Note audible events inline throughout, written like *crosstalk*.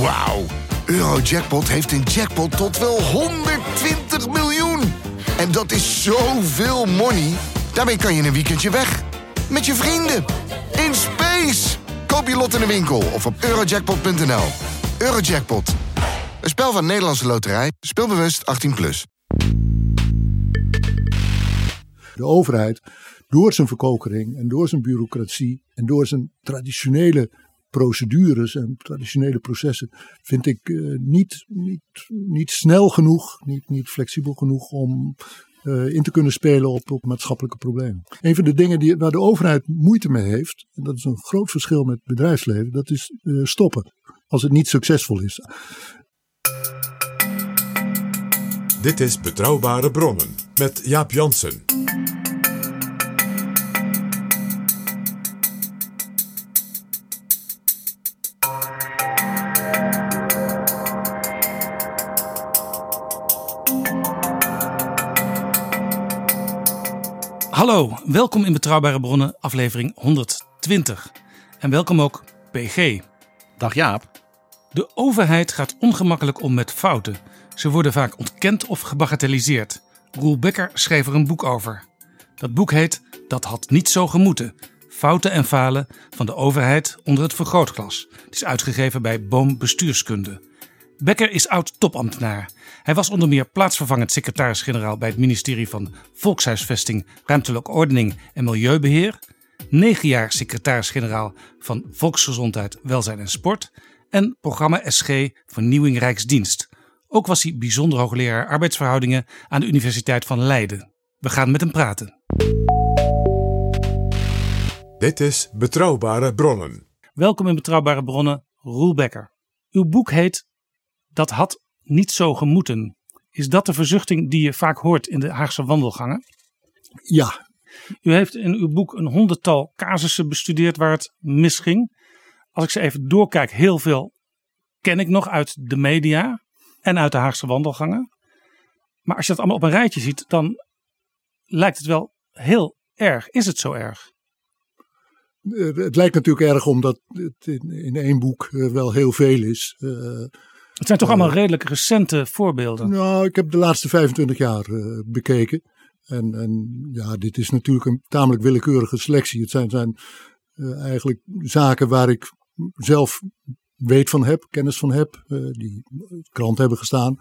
Wauw. Eurojackpot heeft een jackpot tot wel 120 miljoen. En dat is zoveel money. Daarmee kan je een weekendje weg. Met je vrienden. In space. Koop je lot in de winkel of op eurojackpot.nl. Eurojackpot. Een spel van Nederlandse Loterij. Speelbewust 18+. Plus. De overheid, door zijn verkokering en door zijn bureaucratie en door zijn traditionele procedures en traditionele processen, vind ik eh, niet, niet, niet snel genoeg, niet, niet flexibel genoeg om eh, in te kunnen spelen op, op maatschappelijke problemen. Een van de dingen die, waar de overheid moeite mee heeft, en dat is een groot verschil met bedrijfsleven, dat is eh, stoppen als het niet succesvol is. Dit is Betrouwbare Bronnen met Jaap Jansen. Hallo, welkom in Betrouwbare Bronnen, aflevering 120. En welkom ook PG. Dag Jaap. De overheid gaat ongemakkelijk om met fouten. Ze worden vaak ontkend of gebagatelliseerd. Roel Becker schreef er een boek over. Dat boek heet Dat had niet zo gemoeten. Fouten en falen van de overheid onder het vergrootglas. Het is uitgegeven bij Boom Bestuurskunde. Becker is oud topambtenaar. Hij was onder meer plaatsvervangend secretaris-generaal bij het ministerie van Volkshuisvesting, Ruimtelijke Ordening en Milieubeheer. Negen jaar secretaris-generaal van Volksgezondheid, Welzijn en Sport. En programma SG Vernieuwing Rijksdienst. Ook was hij bijzonder hoogleraar arbeidsverhoudingen aan de Universiteit van Leiden. We gaan met hem praten. Dit is Betrouwbare Bronnen. Welkom in Betrouwbare Bronnen, Roel Becker. Uw boek heet Dat had niet zo gemoeten. Is dat de verzuchting die je vaak hoort in de Haagse wandelgangen? Ja, U heeft in uw boek een honderdtal casussen bestudeerd waar het misging. Als ik ze even doorkijk, heel veel ken ik nog uit de media en uit de Haagse wandelgangen. Maar als je dat allemaal op een rijtje ziet, dan lijkt het wel heel erg. Is het zo erg? eh, het lijkt natuurlijk erg omdat het in, één boek eh, wel heel veel is. Het zijn toch allemaal redelijk recente voorbeelden. Nou, ik heb de laatste 25 jaar eh, bekeken. En, en ja, dit is natuurlijk een tamelijk willekeurige selectie. Het zijn, zijn eh, eigenlijk zaken waar ik zelf weet van heb, kennis van heb, eh, die krant hebben gestaan.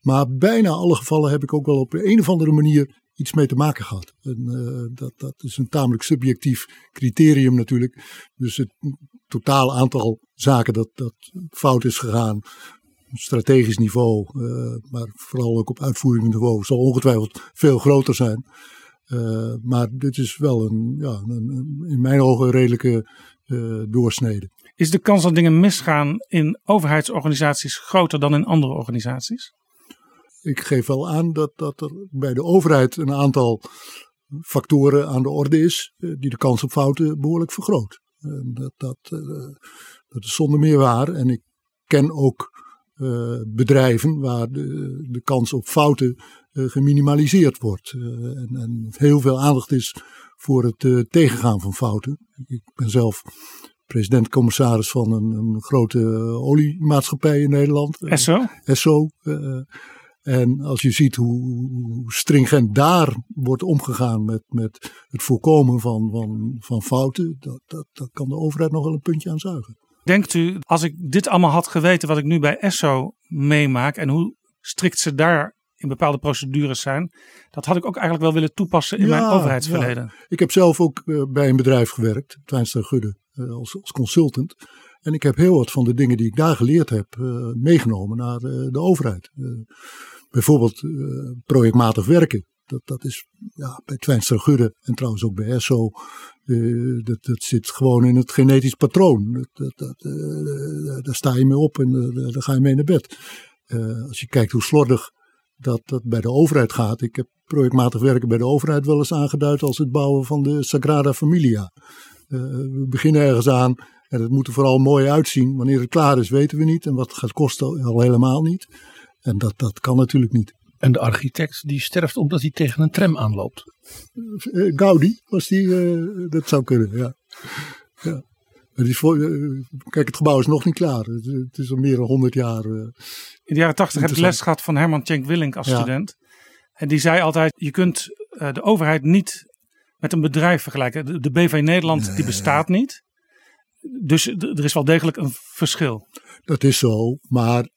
Maar bijna alle gevallen heb ik ook wel op een of andere manier iets mee te maken gehad. En dat, dat is een tamelijk subjectief criterium natuurlijk. Dus het totaal aantal zaken dat, dat fout is gegaan, strategisch niveau, eh, maar vooral ook op uitvoeringsniveau, zal ongetwijfeld veel groter zijn. Eh, maar dit is wel een, ja, een, een- in mijn ogen een redelijke eh, doorsnede. Is de kans dat dingen misgaan in overheidsorganisaties groter dan in andere organisaties? Ik geef wel aan dat, dat er bij de overheid een aantal factoren aan de orde is die de kans op fouten behoorlijk vergroot. En dat, dat, dat is zonder meer waar. En ik ken ook bedrijven waar de, de kans op fouten eh, geminimaliseerd wordt. Eh, en, en heel veel aandacht is voor het eh, tegengaan van fouten. Ik ben zelf president-commissaris van een, een grote eh, oliemaatschappij in Nederland. Eh, Esso? Esso. eh, en als je ziet hoe, hoe stringent daar wordt omgegaan met, met het voorkomen van, van, van fouten, dat, dat, dat kan de overheid nog wel een puntje aan zuigen. Denkt u, als ik dit allemaal had geweten wat ik nu bij Esso meemaak en hoe strikt ze daar in bepaalde procedures zijn, dat had ik ook eigenlijk wel willen toepassen in Ja, mijn overheidsverleden. Ik heb zelf ook eh, bij een bedrijf gewerkt, Twijnstra Gudde, eh, als, als consultant. En ik heb heel wat van de dingen die ik daar geleerd heb eh, meegenomen naar de overheid. Bijvoorbeeld projectmatig werken. Dat, dat is ja, bij Twijnstra Gudde en trouwens ook bij ESSO. eh, dat, dat zit gewoon in het genetisch patroon. Dat, dat, dat, eh, daar sta je mee op en eh, daar ga je mee naar bed. Eh, als je kijkt hoe slordig dat dat bij de overheid gaat. Ik heb projectmatig werken bij de overheid wel eens aangeduid als het bouwen van de Sagrada Familia. Eh, we beginnen ergens aan en het moet er vooral mooi uitzien. Wanneer het klaar is weten we niet en wat het gaat kosten al helemaal niet. En dat, dat kan natuurlijk niet. En de architect die sterft omdat hij tegen een tram aanloopt. Eh, Gaudi was die, eh, dat zou kunnen, ja. ja. Voor, eh, kijk, het gebouw is nog niet klaar. Het, het is al meer dan 100 jaar. eh, In de jaren tachtig heb ik les gehad van Herman Tjenk Willink als Ja. student. En die zei altijd, je kunt eh, de overheid niet met een bedrijf vergelijken. De, de BV Nederland die bestaat niet. Dus er is wel degelijk een verschil. Dat is zo, maar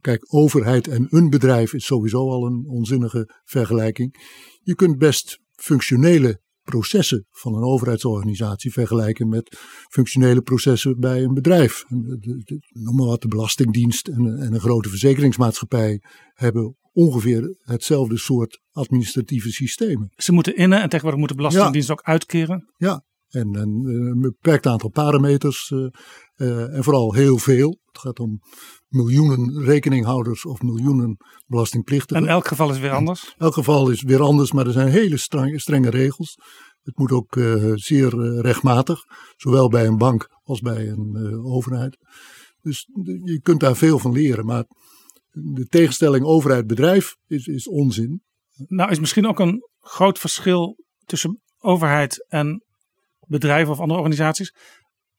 kijk, overheid en een bedrijf is sowieso al een onzinnige vergelijking. Je kunt best functionele processen van een overheidsorganisatie vergelijken met functionele processen bij een bedrijf. Noem maar wat, de Belastingdienst en, en een grote verzekeringsmaatschappij hebben ongeveer hetzelfde soort administratieve systemen. Ze moeten innen en tegenwoordig moet de Belastingdienst ook uitkeren. Ja, en een, een beperkt aantal parameters eh, eh, en vooral heel veel. Het gaat om miljoenen rekeninghouders of miljoenen belastingplichtigen. En elk geval is weer anders. Elk geval is weer anders, maar er zijn hele strenge, strenge regels. Het moet ook eh, zeer eh, rechtmatig, zowel bij een bank als bij een eh, overheid. Dus je kunt daar veel van leren, maar de tegenstelling overheid-bedrijf is, is onzin. Nou is misschien ook een groot verschil tussen overheid en bedrijven of andere organisaties.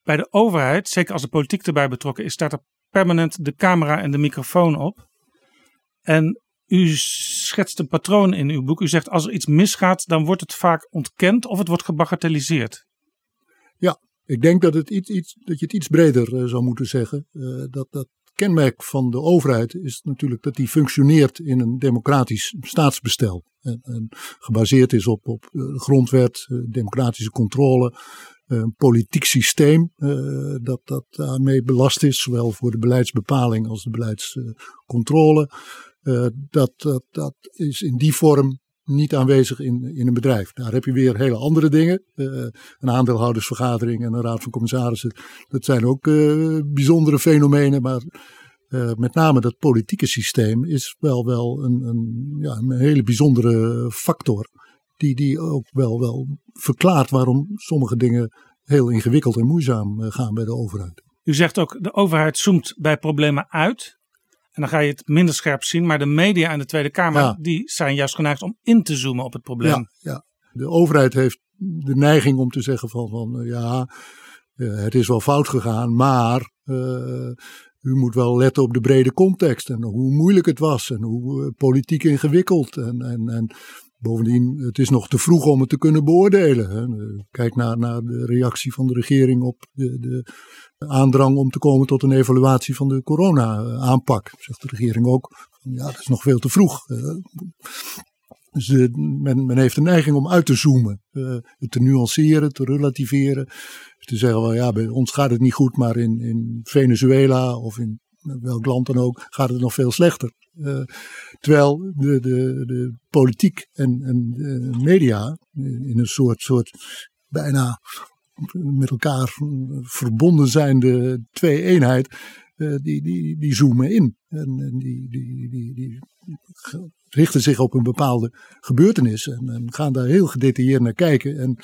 Bij de overheid, zeker als de politiek erbij betrokken is, staat er permanent de camera en de microfoon op. En u schetst een patroon in uw boek. U zegt als er iets misgaat, dan wordt het vaak ontkend of het wordt gebagatelliseerd. Ik denk dat, het iets, iets, dat je het iets breder eh, zou moeten zeggen. Eh, dat, dat kenmerk van de overheid is natuurlijk dat die functioneert in een democratisch staatsbestel. En, en gebaseerd is op, op eh, grondwet, eh, democratische controle, eh, een politiek systeem dat, dat daarmee belast is, zowel voor de beleidsbepaling als de beleidscontrole. Dat, dat, dat is in die vorm niet aanwezig in, in een bedrijf. Daar heb je weer hele andere dingen. Eh, een aandeelhoudersvergadering en een raad van commissarissen. Dat zijn ook eh, bijzondere fenomenen. Maar eh, met name dat politieke systeem is wel, wel een, een, ja, een hele bijzondere factor. Die, die ook wel, wel verklaart waarom sommige dingen heel ingewikkeld en moeizaam gaan bij de overheid. U zegt ook, de overheid zoomt bij problemen uit. En dan ga je het minder scherp zien. Maar de media en de Tweede Kamer, Ja. die zijn juist geneigd om in te zoomen op het probleem. Ja, ja. De overheid heeft de neiging om te zeggen van, van eh, ja, eh, het is wel fout gegaan, maar eh, u moet wel letten op de brede context en hoe moeilijk het was en hoe politiek ingewikkeld. En, en, en bovendien, het is nog te vroeg om het te kunnen beoordelen. Hè. Kijk naar, naar de reactie van de regering op de, de aandrang om te komen tot een evaluatie van de corona-aanpak. Zegt de regering ook, ja, dat is nog veel te vroeg. Eh, dus eh, men, heeft de neiging om uit te zoomen, eh, te nuanceren, te relativeren. Te zeggen, wel ja, bij ons gaat het niet goed, maar in, in Venezuela of in welk land dan ook gaat het nog veel slechter. Terwijl de, de, de politiek en, en media in een soort, soort bijna met elkaar verbonden zijnde twee-eenheid, eh, die, die, die zoomen in. En, die, die, die, die richten zich op een bepaalde gebeurtenis en, gaan daar heel gedetailleerd naar kijken. En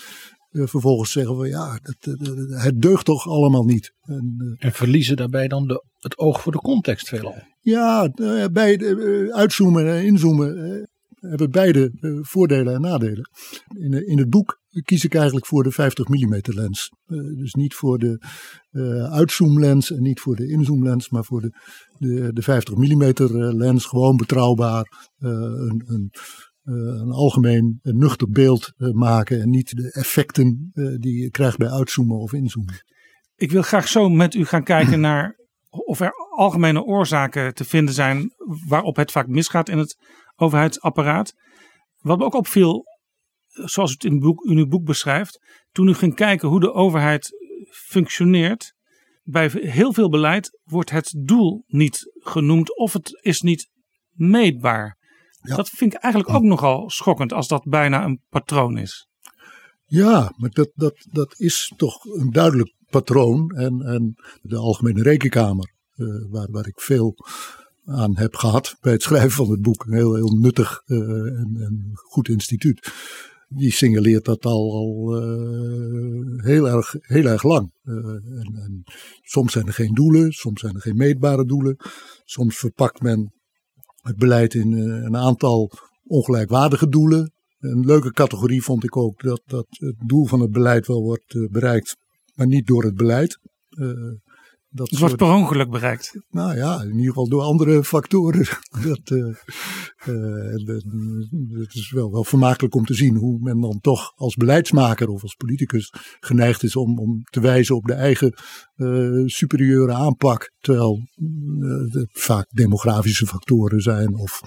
eh, vervolgens zeggen we, ja, dat, dat- het deugt toch allemaal niet. En, eh, En verliezen daarbij dan de, het oog voor de context veelal. ja, eh, bij eh, uitzoomen en inzoomen eh, hebben beide eh, voordelen en nadelen. In, eh, in het boek kies ik eigenlijk voor de 50 mm lens. Eh, dus niet voor de eh, uitzoomlens en niet voor de inzoomlens, maar voor de, de, de 50 mm lens. Gewoon betrouwbaar, eh, een, een, eh, een algemeen een nuchter beeld eh, maken en niet de effecten eh, die je krijgt bij uitzoomen of inzoomen. Ik wil graag zo met u gaan kijken naar of er algemene oorzaken te vinden zijn waarop het vaak misgaat in het overheidsapparaat. Wat me ook opviel, zoals u het in, het boek, in uw boek beschrijft, toen u ging kijken hoe de overheid functioneert, bij heel veel beleid wordt het doel niet genoemd of het is niet meetbaar. Ja. Dat vind ik eigenlijk ook nogal schokkend als dat bijna een patroon is. Ja, maar dat, dat, dat is toch een duidelijk patroon. En, en de Algemene Rekenkamer, eh, waar, waar ik veel aan heb gehad bij het schrijven van het boek. Een heel, heel nuttig eh, en, en goed instituut. Die signaleert dat al, al eh, heel, erg, heel erg lang. Eh, en, en soms zijn er geen doelen, soms zijn er geen meetbare doelen. Soms verpakt men het beleid in eh, een aantal ongelijkwaardige doelen. Een leuke categorie vond ik ook dat, dat het doel van het beleid wel wordt bereikt, maar niet door het beleid. Dat het wordt per ongeluk bereikt. Nou ja, in ieder geval door andere factoren. *laughs* dat, uh, het is wel, wel vermakelijk om te zien hoe men dan toch als beleidsmaker of als politicus geneigd is om, om te wijzen op de eigen uh, superieure aanpak. Terwijl het vaak demografische factoren zijn of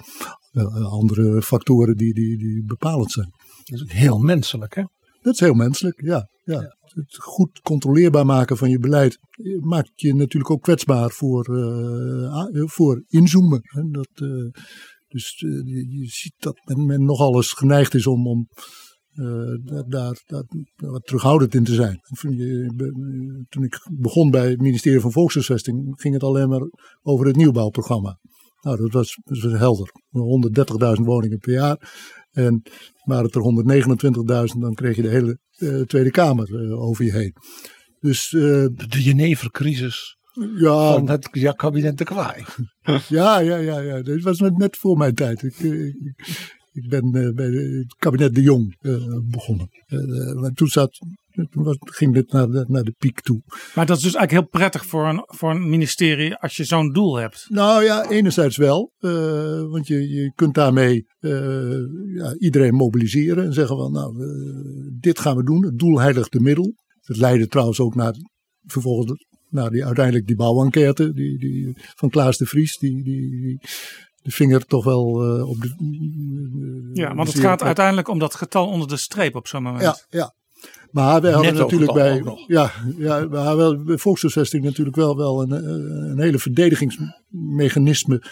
andere factoren die, die, die bepalend zijn. Dat is heel menselijk hè? Dat is heel menselijk, ja. ja. Het goed controleerbaar maken van je beleid maakt je natuurlijk ook kwetsbaar voor, uh, voor inzoomen. Dat, uh, dus je ziet dat men, men nogal eens geneigd is om, om daar, daar, daar, wat terughoudend in te zijn. Toen ik begon bij het ministerie van Volkshuisvesting ging het alleen maar over het nieuwbouwprogramma. Nou, dat was, dat was helder. 130.000 woningen per jaar. En waren het er 129.000, dan kreeg je de hele uh, Tweede Kamer uh, over je heen. Dus, uh, de Genevercrisis ja, van het ja, kabinet de Kwaai. *laughs* ja, ja, ja, ja, dat was net voor mijn tijd. Ik, ik, ik ben bij het kabinet de Jong begonnen. maar toen zat toen ging dit naar de, naar de piek toe. Maar dat is dus eigenlijk heel prettig voor een, voor een ministerie als je zo'n doel hebt. Nou ja, enerzijds wel. Uh, want je, je kunt daarmee uh, ja, iedereen mobiliseren en zeggen van nou, uh, dit gaan we doen. Het doel heiligt de middel. Het leidde trouwens ook naar vervolgens naar die, uiteindelijk die bouwenquête die, die, van Klaas de Vries. Die, die, die de vinger toch wel op de. ja, want het gaat uiteindelijk om dat getal onder de streep op zo'n moment. Ja, ja, maar we hadden natuurlijk bij, ja, ja, we hadden bij volkshuisvesting natuurlijk wel, wel een, een hele verdedigingsmechanisme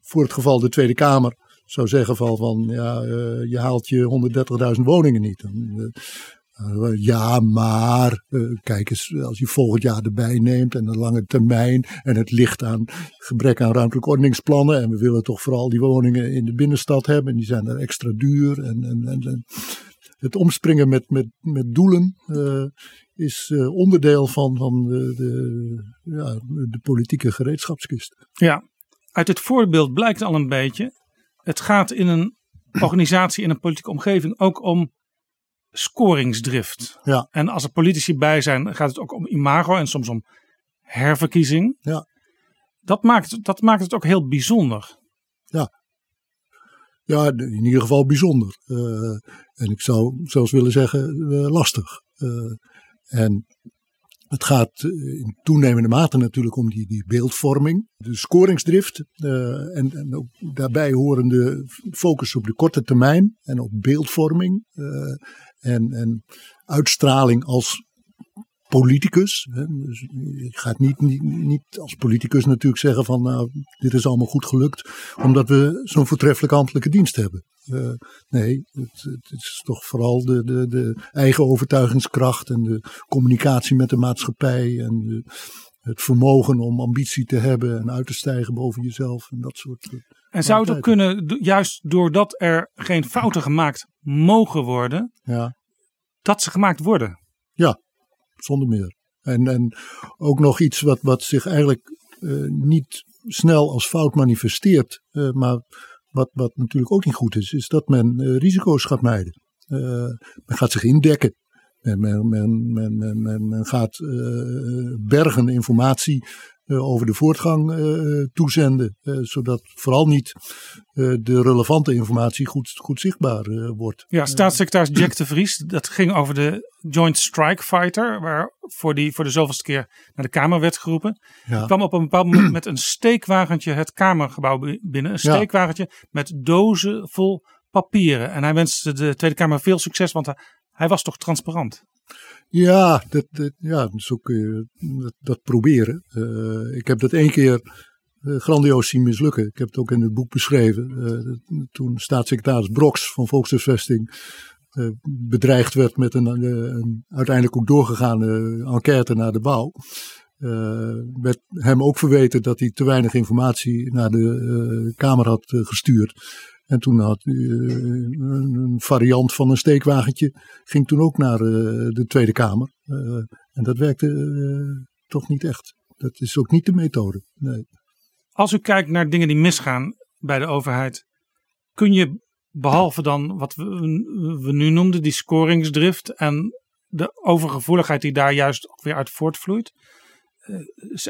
voor het geval de Tweede Kamer zou zeggen van, van ja, uh, je haalt je 130.000 woningen niet. Uh, ja, maar uh, kijk eens, als je volgend jaar erbij neemt en een lange termijn en het ligt aan gebrek aan ruimtelijke ordeningsplannen en we willen toch vooral die woningen in de binnenstad hebben en die zijn er extra duur en, en, en, het omspringen met, met, met doelen uh, is uh, onderdeel van, van de, de, ja, de politieke gereedschapskist. Ja, uit het voorbeeld blijkt al een beetje. Het gaat in een organisatie, in een politieke omgeving ook om scoringsdrift. Ja. En als er politici bij zijn, gaat het ook om imago en soms om herverkiezing. Ja. Dat maakt, dat maakt het ook heel bijzonder. Ja, ja, in ieder geval bijzonder. Uh, en ik zou zelfs willen zeggen uh, lastig. Uh, en het gaat in toenemende mate natuurlijk om die, die beeldvorming, de scoringsdrift. en, en ook daarbij horende focus op de korte termijn en op beeldvorming. en, en uitstraling als politicus. Hè, dus je gaat niet, niet, niet, als politicus natuurlijk zeggen van nou, dit is allemaal goed gelukt, omdat we zo'n voortreffelijke ambtelijke dienst hebben. Uh, nee, het, het, is toch vooral de, de, de eigen overtuigingskracht en de communicatie met de maatschappij en de, het vermogen om ambitie te hebben en uit te stijgen boven jezelf en dat soort. Eh, en zou het ook kunnen, juist doordat er geen fouten gemaakt mogen worden, ja. dat ze gemaakt worden? Ja, zonder meer. En, en ook nog iets wat, wat zich eigenlijk uh, niet snel als fout manifesteert, uh, maar wat, wat natuurlijk ook niet goed is, is dat men uh, risico's gaat mijden. men gaat zich indekken. Men, men, men, men, men gaat bergen informatie over de voortgang uh, toezenden. Uh, zodat vooral niet de relevante informatie goed, goed zichtbaar wordt. Ja, staatssecretaris Jack de Vries, dat ging over de Joint Strike Fighter, waar voor, die, voor de zoveelste keer naar de Kamer werd geroepen. Ja. kwam op een bepaald moment met een steekwagentje het Kamergebouw binnen. Een steekwagentje ja. met dozen vol papieren. En hij wenste de Tweede Kamer veel succes, want hij was toch transparant. Ja, dat, dat, ja zo kun je dat, proberen. Uh, ik heb dat één keer uh, grandioos zien mislukken. Ik heb het ook in het boek beschreven. Uh, toen staatssecretaris Broks van Volkshuisvesting bedreigd werd met een, een, uiteindelijk ook doorgegaande enquête naar de bouw. werd hem ook verweten dat hij te weinig informatie naar de Kamer had gestuurd. En toen had uh, een variant van een steekwagentje, ging toen ook naar uh, de Tweede Kamer. Uh, en dat werkte toch niet echt. Dat is ook niet de methode. Nee. Als u kijkt naar dingen die misgaan bij de overheid, kun je behalve dan wat we, we nu noemden, die scoringsdrift en de overgevoeligheid die daar juist weer uit voortvloeit,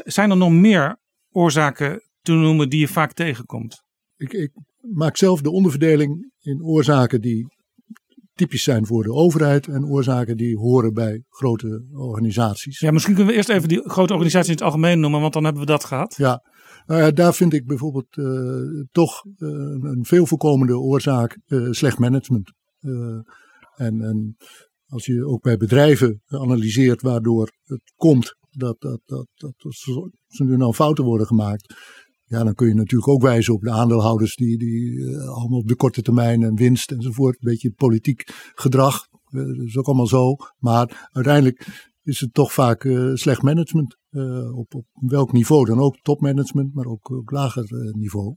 zijn er nog meer oorzaken te noemen die je vaak tegenkomt? Ik, ik maak zelf de onderverdeling in oorzaken die typisch zijn voor de overheid en oorzaken die horen bij grote organisaties. Ja, misschien kunnen we eerst even die grote organisaties in het algemeen noemen, want dan hebben we dat gehad. Ja, nou ja daar vind ik bijvoorbeeld uh, toch uh, een veel voorkomende oorzaak uh, slecht management. en, en als je ook bij bedrijven analyseert waardoor het komt dat, dat, dat, dat, ze nu nou fouten worden gemaakt. Ja, dan kun je natuurlijk ook wijzen op de aandeelhouders die, die uh, allemaal op de korte termijn en winst enzovoort. Een beetje politiek gedrag. Uh, dat is ook allemaal zo. Maar uiteindelijk is het toch vaak uh, slecht management. op, op welk niveau dan ook. Topmanagement, maar ook op lager niveau.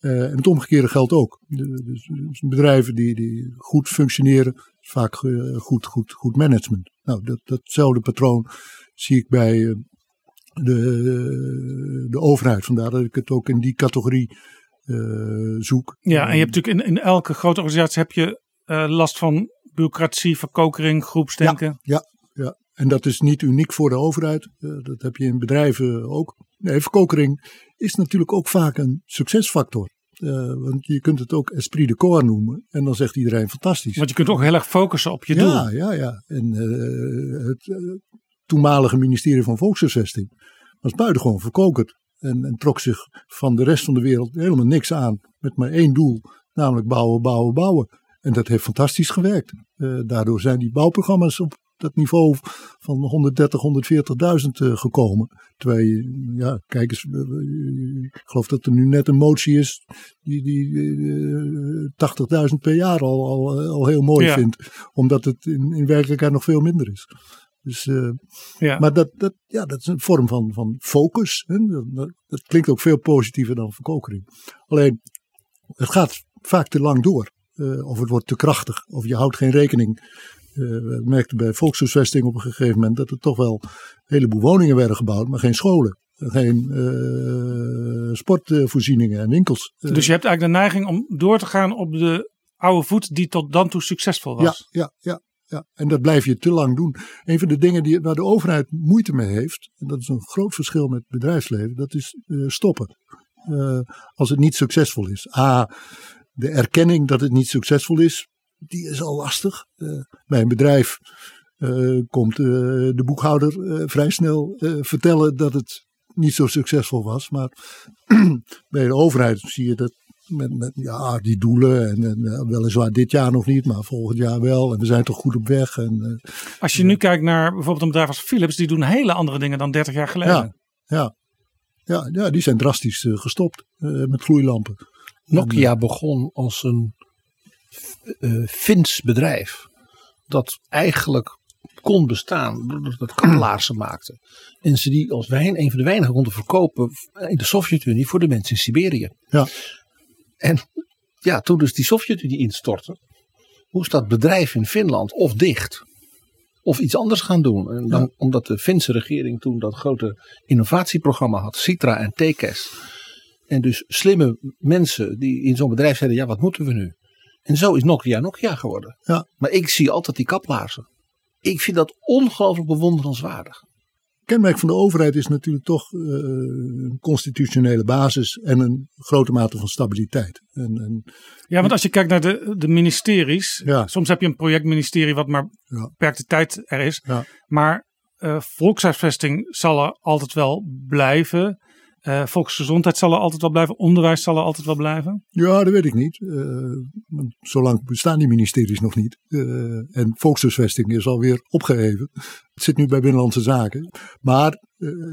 en het omgekeerde geldt ook. Dus, dus bedrijven die, die goed functioneren, vaak goed, goed, goed management. Nou, dat, datzelfde patroon zie ik bij eh, de, de overheid. Vandaar dat ik het ook in die categorie uh, zoek. Ja, en je hebt natuurlijk in, in elke grote organisatie heb je uh, last van bureaucratie, verkokering, groepsdenken. Ja, ja, ja. en dat is niet uniek voor de overheid. Uh, dat heb je in bedrijven ook. Nee, verkokering is natuurlijk ook vaak een succesfactor. Want je kunt het ook esprit de corps noemen. En dan zegt iedereen fantastisch. Want je kunt ook heel erg focussen op je ja, doel. Ja, ja, ja. En het toenmalige ministerie van Volkshuisvesting was buitengewoon verkokerd. En, en trok zich van de rest van de wereld helemaal niks aan. Met maar één doel, namelijk bouwen, bouwen, bouwen. En dat heeft fantastisch gewerkt. daardoor zijn die bouwprogramma's op dat niveau van 130, 140.000 uh, gekomen. Terwijl je, ja, kijk eens, ik geloof dat er nu net een motie is die, die uh, 80.000 per jaar al, al, al heel mooi ja. vindt. Omdat het in, in werkelijkheid nog veel minder is. Dus, uh, ja. Maar dat, dat, ja, dat is een vorm van, van focus. Hè? Dat, dat, klinkt ook veel positiever dan verkokering. Alleen, het gaat vaak te lang door. Uh, of het wordt te krachtig. Of je houdt geen rekening uh, we merkten bij volkshuisvesting op een gegeven moment dat er toch wel een heleboel woningen werden gebouwd, maar geen scholen. Geen sportvoorzieningen en winkels. Dus je hebt eigenlijk de neiging om door te gaan op de oude voet die tot dan toe succesvol was. Ja, ja, ja. Ja, en dat blijf je te lang doen. Een van de dingen die, waar de overheid moeite mee heeft, en dat is een groot verschil met het bedrijfsleven, dat is uh, stoppen. Uh, als het niet succesvol is. A, de erkenning dat het niet succesvol is, die is al lastig. Uh, bij een bedrijf komt de boekhouder vrij snel vertellen dat het niet zo succesvol was. Maar *clears throat* bij de overheid zie je dat met, met ja, die doelen. En, en weliswaar dit jaar nog niet, maar volgend jaar wel. En we zijn toch goed op weg. En, als je nu kijkt naar bijvoorbeeld een bedrijf als Philips, die doen hele andere dingen dan 30 jaar geleden. Ja, ja. Ja, ja die zijn drastisch gestopt met gloeilampen. Nokia en, begon als een uh, Fins bedrijf. Dat eigenlijk kon bestaan doordat het kaplaarzen maakte. En ze die als wijn een van de weinigen konden verkopen in de Sovjet-Unie voor de mensen in Siberië. Ja. En ja, toen dus die Sovjet-Unie instortte, moest dat bedrijf in Finland of dicht of iets anders gaan doen. En dan, ja. Omdat de Finse regering toen dat grote innovatieprogramma had, Citra en Tekes. En dus slimme mensen die in zo'n bedrijf zeiden, ja wat moeten we nu? En zo is Nokia Nokia geworden. Ja. Maar ik zie altijd die kaplaarzen. Ik vind dat ongelooflijk bewonderenswaardig. Kenmerk van de overheid is natuurlijk toch uh, een constitutionele basis en een grote mate van stabiliteit. En, en, ja, want als je kijkt naar de, de ministeries, ja. soms heb je een projectministerie wat maar ja. beperkte tijd er is. Ja. Maar uh, volkshuisvesting zal er altijd wel blijven. Uh, volksgezondheid zal er altijd wel blijven. Onderwijs zal er altijd wel blijven. Ja, dat weet ik niet. Uh, zolang bestaan die ministeries nog niet. Uh, en volkshuisvesting is alweer opgeheven. Het zit nu bij Binnenlandse Zaken. Maar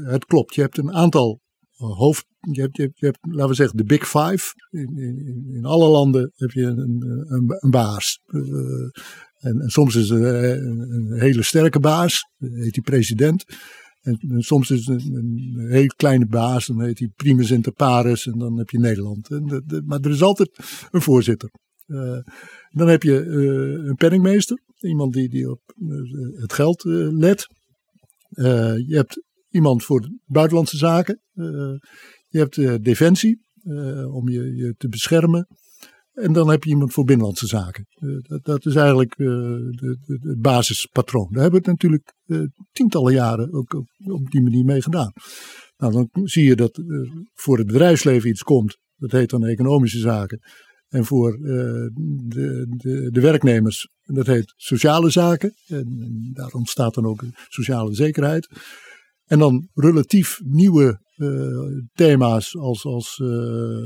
het klopt. Je hebt een aantal hoofd. Je hebt, je hebt, je hebt, laten we zeggen, de Big Five. In, in, in alle landen heb je een, een, een baas. En, en, soms is het een, een hele sterke baas. heet die president. En, soms is het een, een heel kleine baas, dan heet hij primus inter pares en dan heb je Nederland. En de, maar er is altijd een voorzitter. Uh, dan heb je uh, een penningmeester, iemand die, die op uh, het geld let. je hebt iemand voor buitenlandse zaken. je hebt defensie, om je, je te beschermen. En dan heb je iemand voor binnenlandse zaken. Uh, dat, dat, is eigenlijk de, het basispatroon. Daar hebben we het natuurlijk uh, tientallen jaren ook op, die manier mee gedaan. Nou, dan zie je dat voor het bedrijfsleven iets komt. Dat heet dan economische zaken. En voor de, de, de, werknemers, dat heet sociale zaken. En, daar ontstaat dan ook sociale zekerheid. En dan relatief nieuwe thema's als, als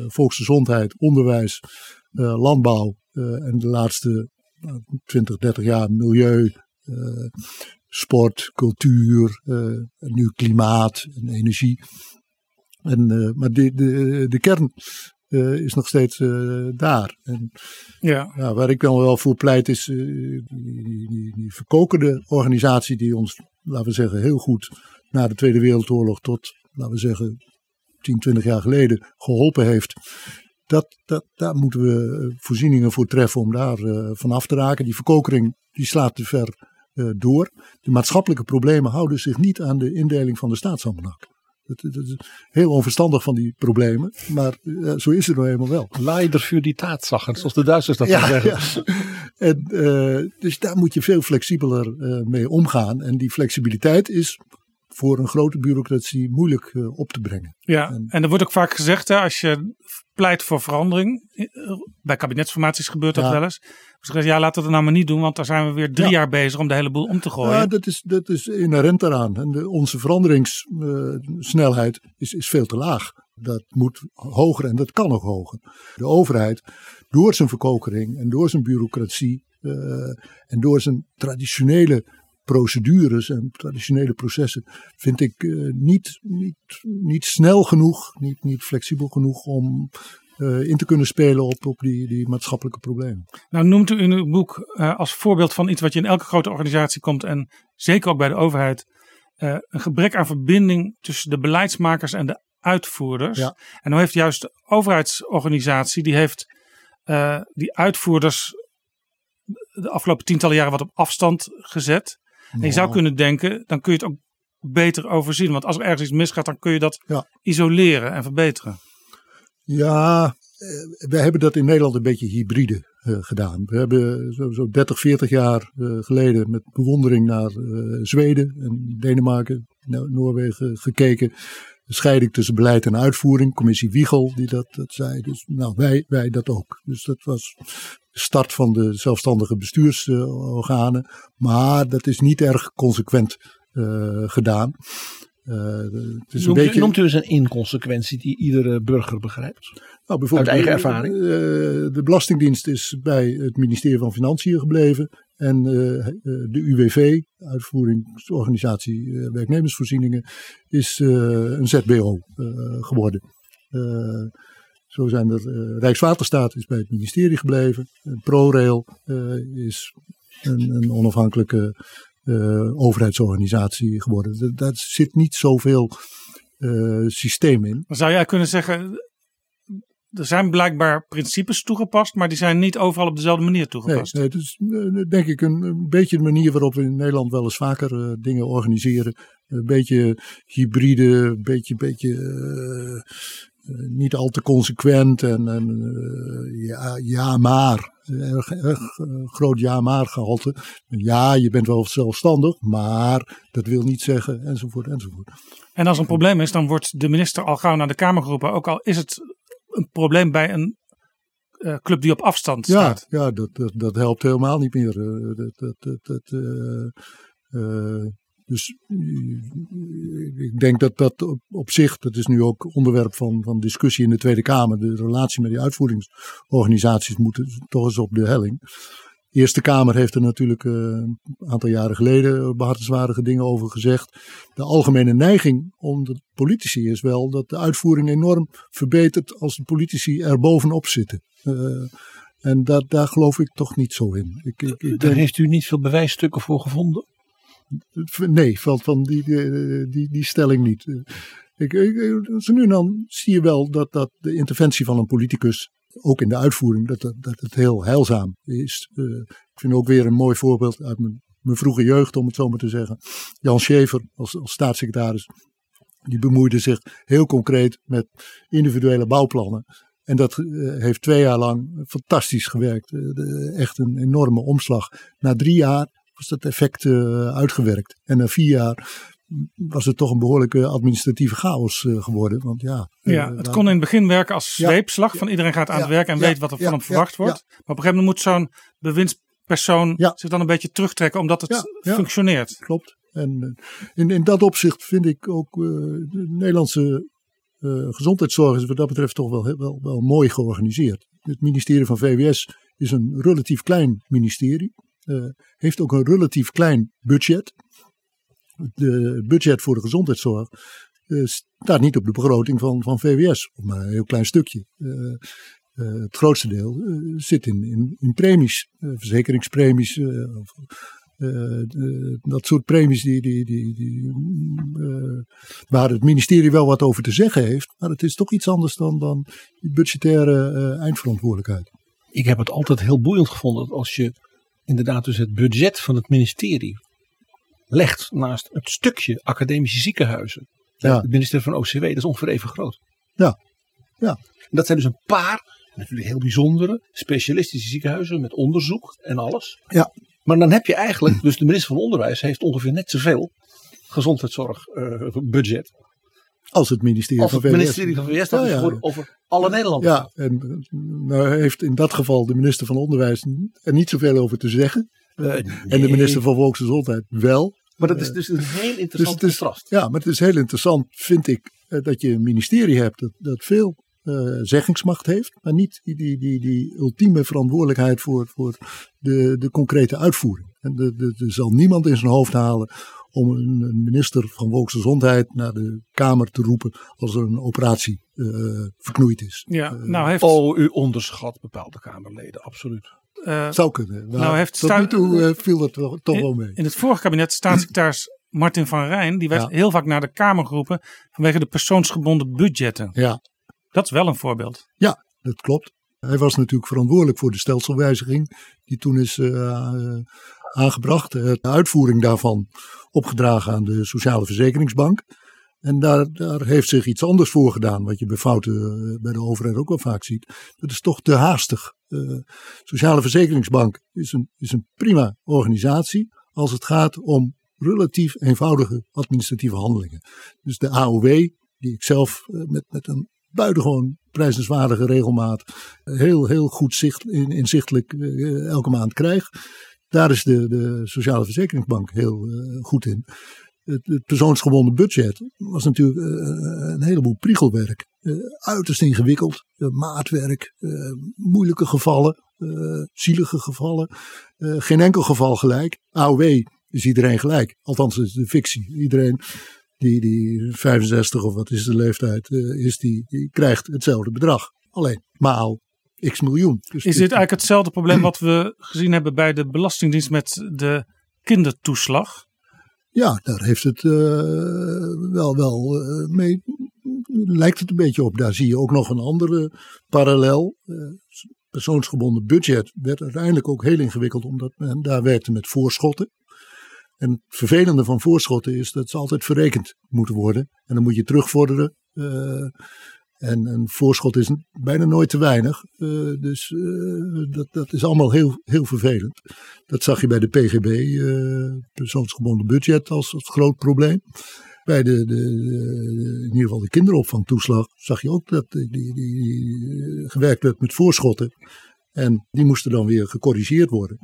volksgezondheid, onderwijs, landbouw uh, en de laatste 20, 30 jaar milieu, sport, cultuur, nu klimaat en energie. En, maar de, de, de kern is nog steeds daar. En, ja. ja. Waar ik dan wel voor pleit is die, die, die verkokende organisatie die ons, laten we zeggen, heel goed na de Tweede Wereldoorlog tot, laten we zeggen, 10, 20 jaar geleden geholpen heeft dat, dat, daar moeten we eh, voorzieningen voor treffen om daar uh, van af te raken. Die verkokering die slaat te ver uh, door. De maatschappelijke problemen houden zich niet aan de indeling van de staatsalmanak. Dat, dat, is heel onverstandig van die problemen, maar uh, zo is het nou eenmaal wel. Leider voor die taatzachen, zoals de Duitsers dat ja, zeggen. Ja. En, dus daar moet je veel flexibeler mee omgaan. En die flexibiliteit is voor een grote bureaucratie moeilijk uh, op te brengen. Ja, en, en, er wordt ook vaak gezegd, hè, als je pleit voor verandering, eh, bij kabinetsformaties gebeurt dat ja. wel eens. Dus ja, laten we het nou maar niet doen, want daar zijn we weer drie ja. jaar bezig om de hele boel om te gooien. Ja, dat is, dat is inherent eraan. En de, onze veranderingssnelheid uh, is, is veel te laag. Dat moet hoger en dat kan nog hoger. De overheid, door zijn verkokering en door zijn bureaucratie uh, en door zijn traditionele procedures en traditionele processen vind ik uh, niet, niet, niet snel genoeg, niet, niet flexibel genoeg om uh, in te kunnen spelen op, op die, die maatschappelijke problemen. Nou noemt u in uw boek uh, als voorbeeld van iets wat je in elke grote organisatie komt en zeker ook bij de overheid, een gebrek aan verbinding tussen de beleidsmakers en de uitvoerders. Ja. En dan heeft juist de overheidsorganisatie, die heeft die uitvoerders de afgelopen tientallen jaren wat op afstand gezet. En je zou kunnen denken, dan kun je het ook beter overzien. Want als er ergens iets misgaat, dan kun je dat ja. isoleren en verbeteren. Ja, wij hebben dat in Nederland een beetje hybride uh, gedaan. We hebben zo, zo 30, 40 jaar uh, geleden met bewondering naar uh, Zweden en Denemarken, Noorwegen gekeken. De scheiding tussen beleid en uitvoering. Commissie Wiegel die dat, dat zei. Dus nou, wij, wij dat ook. Dus dat was de start van de zelfstandige bestuursorganen. maar dat is niet erg consequent gedaan. Uh, het is noemt, een beetje... noemt u eens een inconsequentie die iedere burger begrijpt? Nou, bijvoorbeeld, Uit eigen ervaring? Uh, de Belastingdienst is bij het ministerie van Financiën gebleven. En uh, de UWV, Uitvoeringsorganisatie Werknemersvoorzieningen, is een ZBO geworden. Zo zijn er, Rijkswaterstaat is bij het ministerie gebleven. ProRail is een, een onafhankelijke overheidsorganisatie geworden. Daar zit niet zoveel systeem in. Dan zou jij kunnen zeggen, er zijn blijkbaar principes toegepast, maar die zijn niet overal op dezelfde manier toegepast. Nee, nee het is uh, denk ik een, een, beetje de manier waarop we in Nederland wel eens vaker uh, dingen organiseren. Een beetje hybride, een beetje, beetje niet al te consequent en, en ja, ja maar erg, erg groot ja-maar gehalte. Ja, je bent wel zelfstandig, maar dat wil niet zeggen, enzovoort, enzovoort. En als een probleem is, dan wordt de minister al gauw naar de Kamer geroepen. Ook al is het een probleem bij een uh, club die op afstand staat. Ja, ja dat, dat, dat helpt helemaal niet meer. Uh, dat, dat, dat, uh, dus ik denk dat dat op, zich, dat is nu ook onderwerp van, van discussie in de Tweede Kamer. De relatie met die uitvoeringsorganisaties moet toch eens op de helling. De Eerste Kamer heeft er natuurlijk uh, een aantal jaren geleden behartenswaardige dingen over gezegd. De algemene neiging onder de politici is wel dat de uitvoering enorm verbetert als de politici er bovenop zitten. Uh, en dat, daar geloof ik toch niet zo in. Ik, ik, ik daar heeft u niet veel bewijsstukken voor gevonden? Nee, van, van die, die, die, stelling niet. Ik, ik, zo nu en dan zie je wel dat, dat de interventie van een politicus, ook in de uitvoering, dat, dat, het heel heilzaam is. Uh, ik vind ook weer een mooi voorbeeld uit mijn, mijn vroege jeugd, om het zo maar te zeggen. Jan Schever als, als staatssecretaris, die bemoeide zich heel concreet met individuele bouwplannen. En dat eh, heeft twee jaar lang fantastisch gewerkt. Eh, echt een enorme omslag. Na drie jaar was dat effect eh, uitgewerkt. En na vier jaar was het toch een behoorlijke administratieve chaos eh, geworden. Want ja, Ja, eh, het daar- kon in het begin werken als Ja. zweepslag. Van iedereen gaat aan het Ja. werk en Ja. weet wat er van Ja. hem verwacht Ja. wordt. Maar op een gegeven moment moet zo'n bewindspersoon Ja. zich dan een beetje terugtrekken omdat het Ja. Ja. functioneert. klopt. En in, in dat opzicht vind ik ook de Nederlandse gezondheidszorg is wat dat betreft toch wel, wel, wel mooi georganiseerd. Het ministerie van VWS is een relatief klein ministerie. Eh, heeft ook een relatief klein budget. Het budget voor de gezondheidszorg eh, staat niet op de begroting van, van VWS, maar een heel klein stukje. Eh, het grootste deel zit in, in, in premies, verzekeringspremies, dat soort premies die, die, die, die, mm, waar het ministerie wel wat over te zeggen heeft. Maar het is toch iets anders dan, dan die budgettaire eindverantwoordelijkheid. Ik heb het altijd heel boeiend gevonden als je inderdaad dus het budget van het ministerie legt naast het stukje academische ziekenhuizen. Ja. Het ministerie van OCW, dat is ongeveer even groot. Ja. Ja. En dat zijn dus een paar, natuurlijk heel bijzondere, specialistische ziekenhuizen met onderzoek en alles. Ja. Maar dan heb je eigenlijk, dus de minister van Onderwijs heeft ongeveer net zoveel gezondheidszorgbudget Als het ministerie als van het VWS. ministerie van VWS. Dat Ja, is voor over alle Nederlanders. Ja, en eh, nou heeft in dat geval de minister van Onderwijs er niet zoveel over te zeggen. Eh, En de minister van Volksgezondheid wel. Maar dat is dus een heel Dus interessant het is, contrast. ja, maar het is heel interessant, vind ik, eh, dat je een ministerie hebt dat, dat veel eh, zeggingsmacht heeft, maar niet die, die, die, die ultieme verantwoordelijkheid voor, voor de, de concrete uitvoering. En er zal niemand in zijn hoofd halen om een, minister van Volksgezondheid naar de Kamer te roepen als er een operatie eh, verknoeid is. Ja, Eh, nou heeft, Oh, u onderschat bepaalde Kamerleden, absoluut. eh, zou kunnen. Maar Nou heeft tot nu toe eh, viel dat wel- toch wel mee. in het vorige kabinet staatssecretaris *clears throat* Martin van Rijn, die werd Ja. heel vaak naar de Kamer geroepen vanwege de persoonsgebonden budgetten. Ja, Dat is wel een voorbeeld. Ja, dat klopt. Hij was natuurlijk verantwoordelijk voor de stelselwijziging die toen is aangebracht. Eh, De uitvoering daarvan opgedragen aan de Sociale Verzekeringsbank. En daar, daar heeft zich iets anders voor gedaan, wat je bij fouten eh, bij de overheid ook wel vaak ziet. Dat is toch te haastig. De Sociale Verzekeringsbank is een, is een prima organisatie als het gaat om relatief eenvoudige administratieve handelingen. Dus de AOW, die ik zelf eh, met, met een buitengewoon prijzenswaardige regelmaat heel, heel goed zicht, in, inzichtelijk eh, elke maand krijg. Daar is de, de Sociale Verzekeringsbank heel eh, goed in. Het, het persoonsgebonden budget was natuurlijk eh, een heleboel priegelwerk. Eh, uiterst ingewikkeld, eh, maatwerk, eh, moeilijke gevallen, eh, zielige gevallen. Eh, geen enkel geval gelijk. AOW is iedereen gelijk. Althans, is de fictie. Iedereen die, die 65 of wat is de leeftijd eh, is, die, die krijgt hetzelfde bedrag. Alleen maal x miljoen. Dus Is dit eigenlijk hetzelfde probleem wat we gezien hebben bij de Belastingdienst met de kindertoeslag? Ja, daar heeft het eh, wel, wel eh, mee. Lijkt het een beetje op. Daar zie je ook nog een andere parallel. Eh, persoonsgebonden budget werd uiteindelijk ook heel ingewikkeld, omdat men daar werkte met voorschotten. En het vervelende van voorschotten is dat ze altijd verrekend moeten worden. En dan moet je terugvorderen. En een voorschot is bijna nooit te weinig. eh, dus eh, dat, dat is allemaal heel, heel vervelend. Dat zag je bij de PGB, eh, persoonsgebonden budget, als, groot probleem. Bij de, de, de- in ieder geval de kinderopvangtoeslag zag je ook dat die, die, die gewerkt werd met voorschotten. En die moesten dan weer gecorrigeerd worden.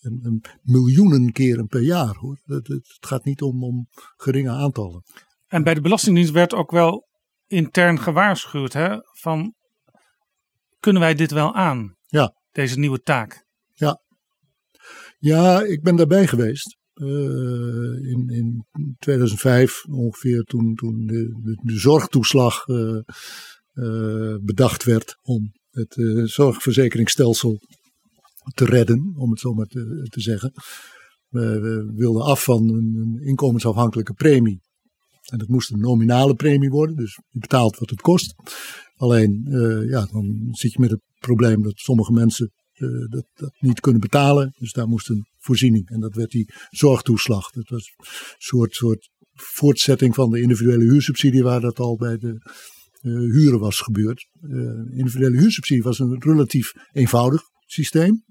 En, en miljoenen keren per jaar hoor. Het, het gaat niet om, om geringe aantallen. En bij de Belastingdienst werd ook wel intern gewaarschuwd hè, van kunnen wij dit wel aan? Ja. Deze nieuwe taak. Ja, ik ben daarbij geweest. Eh, in, in 2005 ongeveer toen, toen de, de, de zorgtoeslag eh, eh, bedacht werd om het zorgverzekeringsstelsel te redden, om het zo maar te, te zeggen. We, we wilden af van een inkomensafhankelijke premie. En dat moest een nominale premie worden, dus je betaalt wat het kost. Alleen, eh, ja, dan zit je met het probleem dat sommige mensen eh, dat, dat niet kunnen betalen. Dus daar moest een voorziening. En dat werd die zorgtoeslag. Dat was een soort, soort voortzetting van de individuele huursubsidie, waar dat al bij de eh, huren was gebeurd. Individuele huursubsidie was een relatief eenvoudig systeem.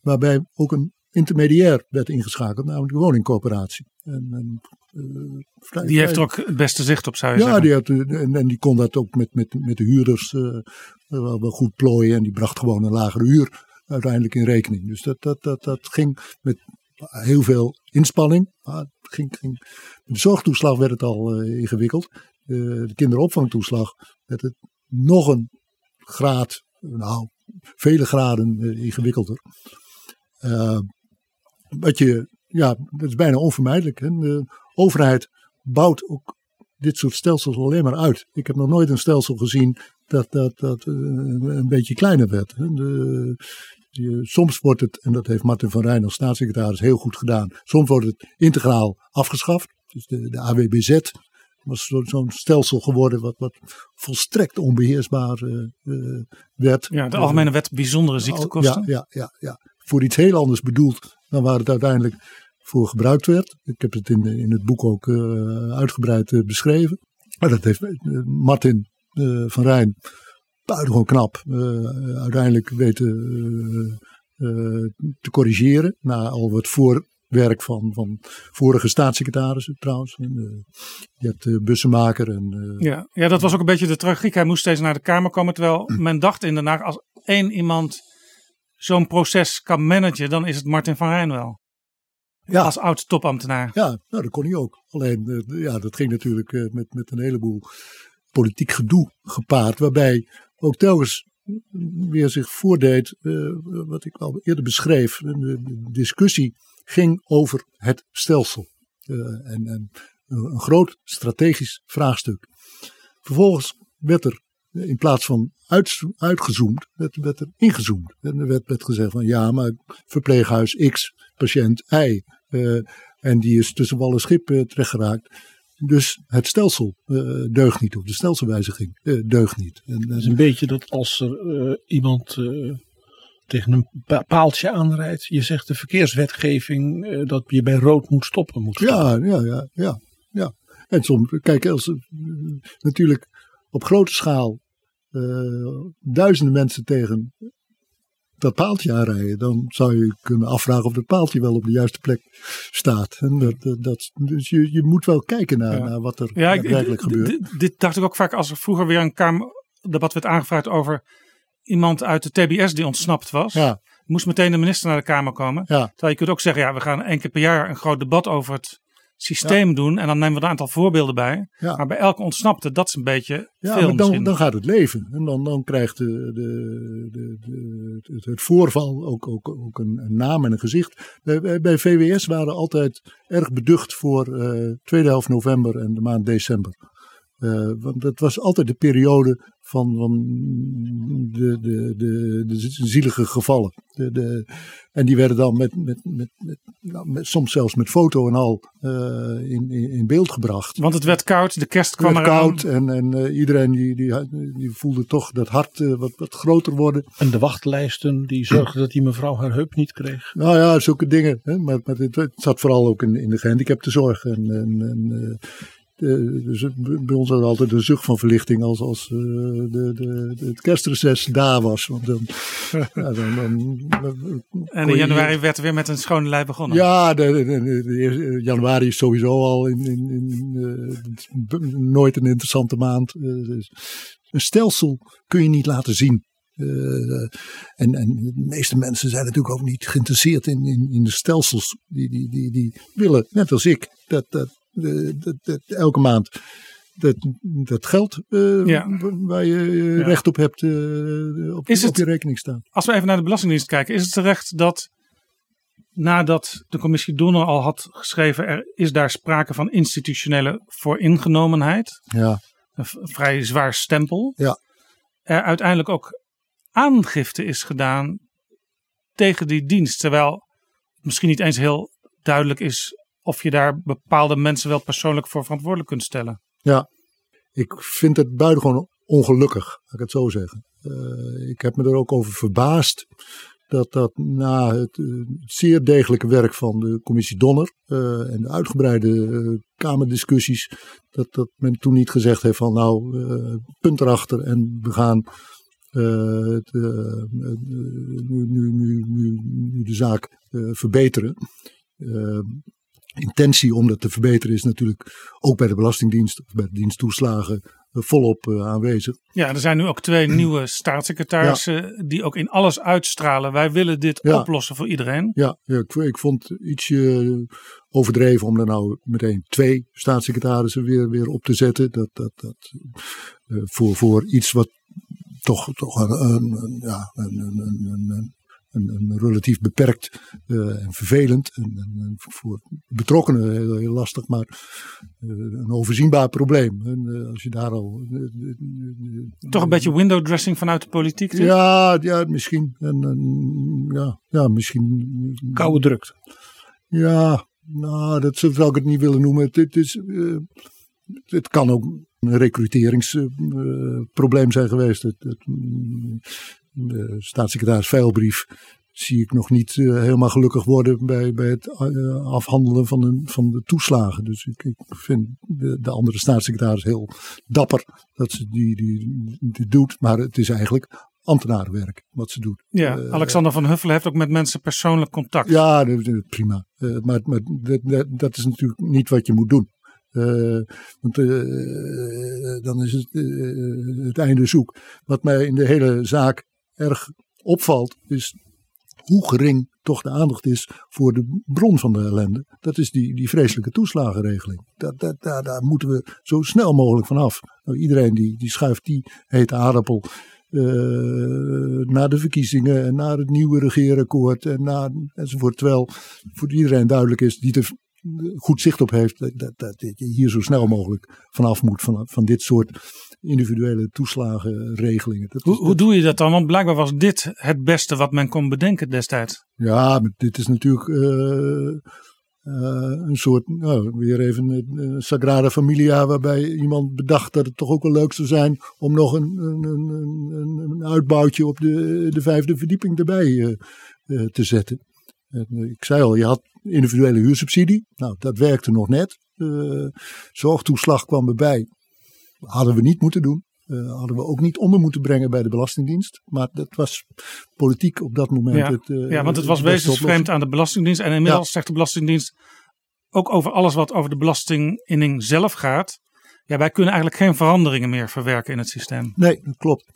Waarbij ook een intermediair werd ingeschakeld, namelijk de woningcoöperatie. En, en, uh, vrij, die heeft er ook het beste zicht op, zou je ja, zeggen? Die had, en, en die kon dat ook met, met, met de huurders uh, wel, wel goed plooien. En die bracht gewoon een lagere huur uiteindelijk in rekening. Dus dat, dat, dat, dat ging met heel veel inspanning. Maar ging, ging, met de zorgtoeslag werd het al uh, ingewikkeld. Uh, de kinderopvangtoeslag werd het nog een graad, nou, vele graden uh, ingewikkelder. Wat je, ja, dat is bijna onvermijdelijk. Hè? De overheid bouwt ook dit soort stelsels alleen maar uit. Ik heb nog nooit een stelsel gezien dat, dat, dat een beetje kleiner werd. De, je, soms wordt het, en dat heeft Martin van Rijn als staatssecretaris heel goed gedaan, soms wordt het integraal afgeschaft. Dus de, de AWBZ was zo'n stelsel geworden wat, wat volstrekt onbeheersbaar uh, uh, werd. Ja, de Algemene Wet Bijzondere Ziektekosten. Ja, ja, ja, ja, voor iets heel anders bedoeld dan waar het uiteindelijk voor gebruikt werd. Ik heb het in, in het boek ook uh, uitgebreid beschreven. Maar dat heeft Martin van Rijn buitengewoon knap uiteindelijk weten te corrigeren. Na al wat voorwerk van, van vorige staatssecretarissen trouwens. En, je hebt bussenmaker. En, ja, ja, dat was ook een beetje de tragiek. Hij moest steeds naar de Kamer komen. Terwijl Hm. men dacht in Den Haag, als één iemand zo'n proces kan managen, dan is het Martin van Rijn wel. Ja. Als oud topambtenaar. Ja, nou, dat kon hij ook. Alleen, ja, dat ging natuurlijk met, met een heleboel politiek gedoe gepaard. Waarbij ook telkens weer zich voordeed, uh, wat ik al eerder beschreef. De, discussie ging over het stelsel. Uh, en, en, een groot strategisch vraagstuk. Vervolgens werd er in plaats van uit, uitgezoomd, werd, werd er ingezoomd. En er werd, werd gezegd van ja, maar verpleeghuis X, patiënt Y. Uh, en die is tussen wal en schip terechtgeraakt. Dus het stelsel uh, deugt niet, of de stelselwijziging uh, deugt niet. En, het is een beetje dat als er uh, iemand tegen een paaltje aanrijdt, je zegt de verkeerswetgeving dat je bij rood moet stoppen. Moet stoppen. Ja, ja, ja, ja, ja. En soms, kijk, als natuurlijk op grote schaal duizenden mensen tegen dat paaltje aanrijden, dan zou je kunnen afvragen of dat paaltje wel op de juiste plek staat. En dat, dat, dus je, je moet wel kijken naar, ja. naar wat er ja, werkelijk gebeurt. Dit, dit dacht ik ook vaak als er vroeger weer een Kamerdebat werd aangevraagd over iemand uit de TBS die ontsnapt was. Ja. Moest meteen de minister naar de Kamer komen. Ja. Terwijl je kunt ook zeggen, ja, we gaan één keer per jaar een groot debat over het systeem ja. doen. En dan nemen we een aantal voorbeelden bij. Ja. Maar bij elke ontsnapte, dat is een beetje ja, veel maar dan, dan gaat het leven. En dan, dan krijgt de, de, de, de, het, het voorval ook, ook, ook een, een, naam en een gezicht. Bij, bij VWS waren altijd erg beducht voor uh, tweede helft november en de maand december. Uh, want dat was altijd de periode van, van de, de, de, de zielige gevallen. De, de, en die werden dan met, met, met, met, nou, met, soms zelfs met foto en al uh, in, in, in, beeld gebracht. Want het werd koud, de kerst kwam het eraan. koud en, en uh, iedereen die, die, die voelde toch dat hart uh, wat, wat groter worden. En de wachtlijsten die zorgden dat die mevrouw haar heup niet kreeg. Nou ja, zulke dingen. Hè? Maar, maar het, het, zat vooral ook in, in de gehandicaptenzorg. En, en, en dus bij ons was altijd een zucht van verlichting als, als uh, de, de, het kerstreces daar was. Want dan, *laughs* ja, dan, en in januari je, werd er weer met een schone lei begonnen. Ja, de, de, de, januari is sowieso al in, in, in, uh, nooit een interessante maand. Dus een stelsel kun je niet laten zien. Uh, en, en de meeste mensen zijn natuurlijk ook niet geïnteresseerd in, in, in de stelsels. Die, die, die, die willen, net als ik, dat, dat, dat elke maand dat, dat geld uh, ja. waar je uh, ja. recht op hebt uh, op, is op het, je rekening staan. Als we even naar de Belastingdienst kijken, is het terecht dat nadat de commissie Donner al had geschreven, er is daar sprake van institutionele vooringenomenheid. Ja. Een vrij zwaar stempel. Ja. Er uiteindelijk ook aangifte is gedaan tegen die dienst. Terwijl misschien niet eens heel duidelijk is of je daar bepaalde mensen wel persoonlijk voor verantwoordelijk kunt stellen. Ja, ik vind het buitengewoon ongelukkig, laat ik het zo zeggen. Uh, ik heb me er ook over verbaasd dat dat na het, eh, zeer degelijke werk van de commissie Donner eh, en de uitgebreide eh, Kamerdiscussies, dat, dat men toen niet gezegd heeft van nou, eh, punt erachter en we gaan eh, eh, eh, nu, nu, nu, nu, de zaak eh, verbeteren. Eh, intentie om dat te verbeteren is natuurlijk ook bij de Belastingdienst, of bij de dienst toeslagen, eh, volop eh, aanwezig. Ja, er zijn nu ook twee nieuwe staatssecretarissen die ook in alles uitstralen. Wij willen dit Ja. oplossen voor iedereen. Ja, ja ik, ik vond het ietsje overdreven om er nou meteen twee staatssecretarissen weer, weer op te zetten. Dat, dat, dat, eh, voor, voor iets wat toch, toch een, een, een- ja, een, een, een, een, een, relatief beperkt eh, en vervelend. En, voor betrokkenen heel, heel lastig, maar eh, een overzienbaar probleem. En, eh, als je daar al. Toch een beetje window dressing vanuit de politiek. Ja, ja misschien. En, ja, ja, misschien. Koude drukte. Ja, nou, dat zou ik het niet willen noemen. Het, het is, het kan ook een recruteringsprobleem zijn geweest. Het, het, mm, de staatssecretaris Veilbrief zie ik nog niet eh, helemaal gelukkig worden bij, bij het eh, afhandelen van de, van de toeslagen. Dus ik, ik vind de, de andere staatssecretaris heel dapper dat ze die, die, die doet. Maar het is eigenlijk ambtenarenwerk wat ze doet. Ja, Eh, Alexander van Huffelen heeft ook met mensen persoonlijk contact. ja, prima. Maar maar dat, dat, is natuurlijk niet wat je moet doen. Want dan is het, het einde zoek. Wat mij in de hele zaak erg opvalt, is hoe gering toch de aandacht is voor de bron van de ellende. Dat is die, die vreselijke toeslagenregeling. Dat, daar, daar moeten we zo snel mogelijk van af. Nou, iedereen die, die schuift die hete aardappel eh, naar de verkiezingen en naar het nieuwe regeerakkoord en naar, enzovoort. Terwijl voor iedereen duidelijk is die er goed zicht op heeft dat, dat, dat je hier zo snel mogelijk vanaf moet van, van dit soort individuele toeslagenregelingen. Dat is- Hoe, doe je dat dan? Want blijkbaar was dit het beste wat men kon bedenken destijds. Ja, maar dit is natuurlijk eh, eh, een soort, nou, weer even een eh, Sagrada Familia, waarbij iemand bedacht dat het toch ook wel leuk zou zijn om nog een, een, een, een, uitbouwtje op de, de vijfde verdieping erbij te zetten. En, ik zei al, je had individuele huursubsidie. Nou, dat werkte nog net. Eh, zorgtoeslag kwam erbij. Hadden we niet moeten doen. Eh, hadden we ook niet onder moeten brengen bij de Belastingdienst. Maar dat was politiek op dat moment. Ja, het, eh, Ja, want het was wezensvreemd aan de Belastingdienst. En inmiddels zegt de Belastingdienst ook over alles wat over de belastinginning zelf gaat. Ja, wij kunnen eigenlijk geen veranderingen meer verwerken in het systeem. Nee, dat klopt.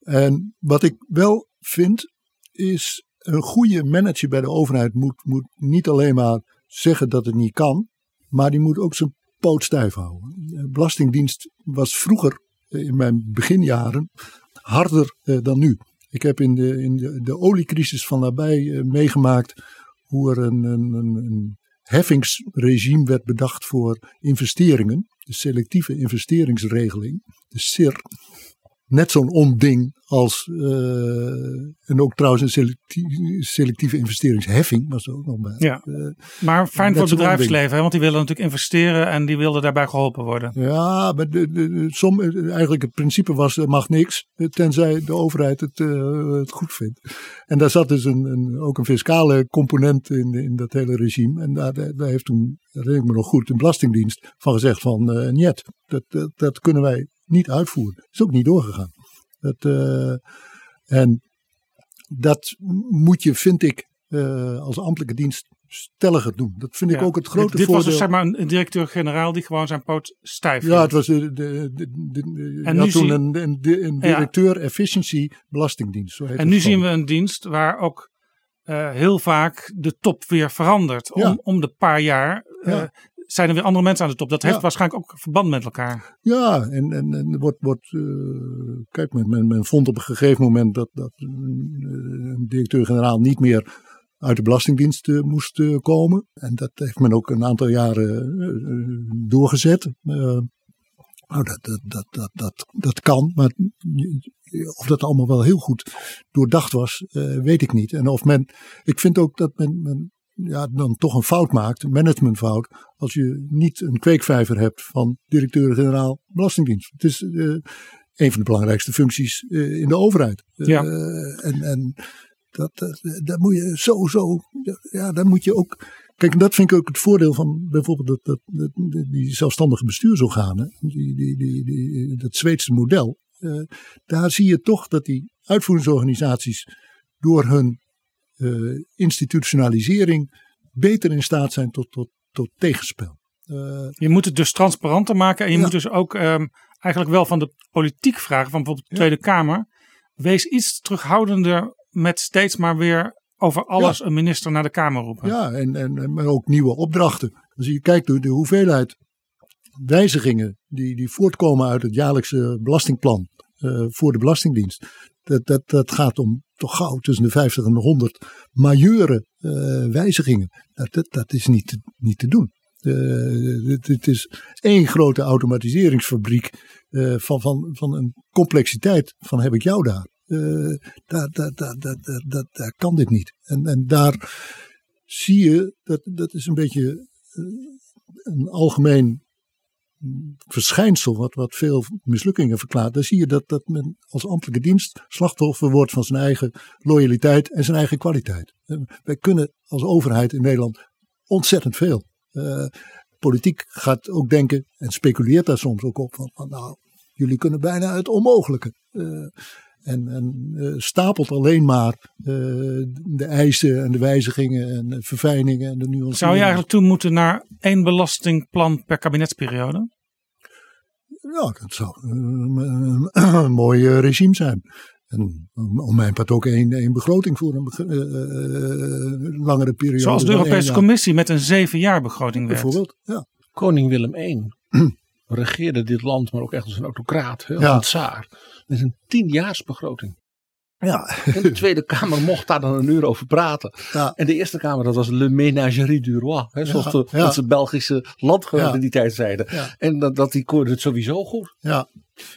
En wat ik wel vind, is een goede manager bij de overheid moet, moet niet alleen maar zeggen dat het niet kan, maar die moet ook zijn poot stijf houden. De Belastingdienst was vroeger, eh, in mijn beginjaren, harder eh, dan nu. Ik heb in de, in de, de oliecrisis van nabij eh, meegemaakt hoe er een, een, een heffingsregime werd bedacht voor investeringen. De selectieve investeringsregeling, de SIR net zo'n onding als, eh, en ook trouwens een selectie- selectieve investeringsheffing was er ook nog bij. Ja. Eh, Maar fijn voor het bedrijfsleven, hè, want die willen natuurlijk investeren en die wilden daarbij geholpen worden. ja, maar de, de, som, eigenlijk het principe was, er mag niks, eh, tenzij de overheid het, het goed vindt. En daar zat dus een, een, ook een fiscale component in, in dat hele regime. En daar, daar heeft toen, herinner ik me nog goed, de Belastingdienst van gezegd van, eh niet, dat, dat, dat kunnen wij niet uitvoeren. Is ook niet doorgegaan. Dat, eh, en dat moet je, vind ik, eh, als ambtelijke dienst stelliger doen. Dat vind ik ook het grote dit, dit voordeel. was dus zeg maar een, directeur-generaal die gewoon zijn poot stijf Ja, het was de, de, de, En nu toen een, een, een Ja. directeur efficiency belastingdienst. Zo heet En nu zien we een dienst waar ook eh, heel vaak de top weer verandert. Om, Ja. om de paar jaar Ja. Zijn er weer andere mensen aan de top. Dat heeft Ja. waarschijnlijk ook verband met elkaar. Ja, en, en, en wordt, wordt eh, kijk, men, men, men vond op een gegeven moment dat, dat een, een directeur-generaal niet meer uit de Belastingdienst eh, moest eh, komen. En dat heeft men ook een aantal jaren eh, eh, doorgezet. Eh, nou, dat, dat, dat, dat, dat, dat kan, maar of dat allemaal wel heel goed doordacht was, eh, weet ik niet. En of men, ik vind ook dat men, men ja, dan toch een fout maakt, een managementfout, als je niet een kweekvijver hebt van directeur-generaal Belastingdienst. Het is eh, een van de belangrijkste functies eh, in de overheid. Ja. Eh, en, en Dat, dat, dat moet je zo, ja, daar moet je ook. Kijk, dat vind ik ook het voordeel van bijvoorbeeld dat, dat, dat- die zelfstandige bestuursorganen, die, die, die, die, dat Zweedse model. Daar zie je toch dat die uitvoeringsorganisaties door hun eh, institutionalisering beter in staat zijn tot, tot, tot tegenspel. Eh, Je moet het dus transparanter maken. En je Ja. moet dus ook ehm, eigenlijk wel van de politiek vragen, van bijvoorbeeld de Tweede Kamer. Wees iets terughoudender met steeds maar weer over alles een minister naar de Kamer roepen. Ja, en, en, en- maar ook nieuwe opdrachten. Als je kijkt de, de hoeveelheid wijzigingen die, die voortkomen uit het jaarlijkse belastingplan eh, voor de Belastingdienst. Dat, dat, dat gaat om toch gauw tussen de 50 en de 100 majeure eh, wijzigingen. Dat, dat, dat is niet, te- niet te doen. Eh, het, het is één grote automatiseringsfabriek eh, van, van, van een complexiteit van heb ik jou daar. Eh, daar, daar, daar, daar, daar, daar, kan dit niet. En, en daar zie je, dat, dat is een beetje eh, een algemeen verschijnsel wat, wat veel mislukkingen verklaart. Daar zie je dat, dat men als ambtelijke dienst slachtoffer wordt van zijn eigen loyaliteit en zijn eigen kwaliteit. Eh, Wij kunnen als overheid in Nederland ontzettend veel. Eh, politiek gaat ook denken en speculeert daar soms ook op van, van nou, jullie kunnen bijna het onmogelijke. Eh, en, en eh, stapelt alleen maar eh, de eisen en de wijzigingen en de verfijningen en de nuanceringen. Zou je eigenlijk toe moeten naar één belastingplan per kabinetsperiode? Ja, dat zou een, een mooi eh, regime zijn. En om mijn part ook één, één begroting voor een eh, eh, langere periode. Zoals de Europese Commissie met een zeven jaar begroting werkt. Bijvoorbeeld, ja. Koning Willem I *clears throat* regeerde dit land, maar ook echt als een autocraat, als Ja. een tsaar. Met een tienjaarsbegroting. Ja, *laughs* En de Tweede Kamer mocht daar dan een uur over praten. ja, En de Eerste Kamer, dat was le ménagerie du roi. Hè, zoals Ja, de, ja. Belgische landgenoten Ja. die tijd zeiden. En dat, dat die koorde het sowieso goed. ja.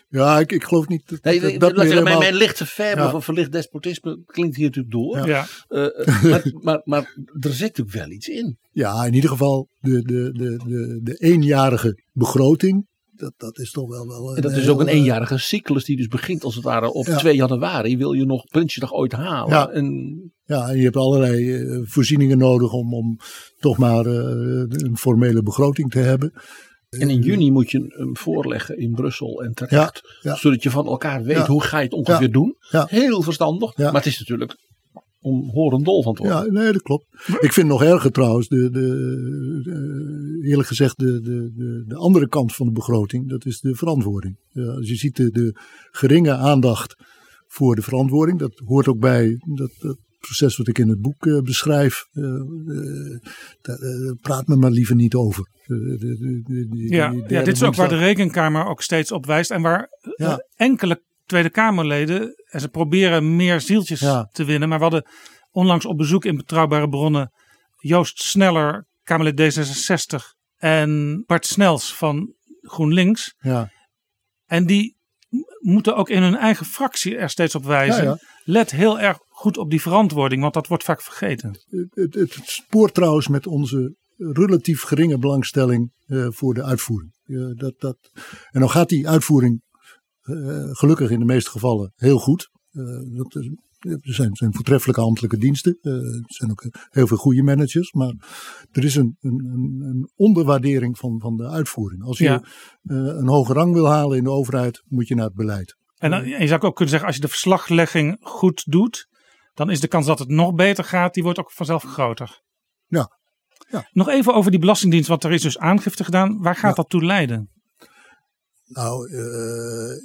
Ja, ik, ik geloof niet dat, Nee, dat, dat zeggen, mijn, helemaal- mijn lichte verbe Ja. of verlicht despotisme klinkt hier natuurlijk door. Ja. Eh, eh, *laughs* maar, maar, maar er zit natuurlijk wel iets in. Ja, in ieder geval de, de, de, de, de eenjarige begroting. Dat, dat is toch wel wel. En dat is ook een eh, eenjarige cyclus die dus begint als het ware op Ja. 2 januari. Wil je nog Prinsjesdag ooit halen? Ja. En Ja, en je hebt allerlei voorzieningen nodig om, om toch maar eh, een formele begroting te hebben. En in juni moet je hem voorleggen in Brussel en terecht. Ja, ja. Zodat je van elkaar weet Ja. hoe ga je het ongeveer doen. Heel verstandig. Maar het is natuurlijk om horendol van te worden. Ja, nee, dat klopt. Ik vind nog erger trouwens, de, de, de- eerlijk gezegd, de, de, de, de andere kant van de begroting, dat is de verantwoording. Ja, als je ziet de, de geringe aandacht voor de verantwoording, dat hoort ook bij dat, dat proces wat ik in het boek eh, beschrijf. eh, eh, daar praat me maar liever niet over. De- de- Ja, ja, dit is ook waar de rekenkamer ook steeds op wijst. En waar Ja. enkele Tweede Kamerleden, en ze proberen meer zieltjes Ja. te winnen. Maar we hadden onlangs op bezoek in Betrouwbare Bronnen Joost Sneller, Kamerlid D66. En Bart Snels van GroenLinks. Ja, En die moeten ook in hun eigen fractie er steeds op wijzen. Ja, ja. Let heel erg goed op die verantwoording, want dat wordt vaak vergeten. het, het spoort trouwens met onze relatief geringe belangstelling eh, voor de uitvoering. Eh, dat, dat, en dan gaat die uitvoering eh, gelukkig in de meeste gevallen heel goed. Eh, dat is- er zijn, zijn voortreffelijke ambtelijke diensten. Eh, er zijn ook heel veel goede managers. Maar er is een, een, een, onderwaardering van, van de uitvoering. Als je Ja. eh, een hoge rang wil halen in de overheid, moet je naar het beleid. En, dan- en je zou ook kunnen zeggen, als je de verslaglegging goed doet, dan is de kans dat het nog beter gaat, die wordt ook vanzelf groter. Ja. Ja. Nog even over die Belastingdienst, want er is dus aangifte gedaan. Waar gaat Ja. dat toe leiden? Nou, eh,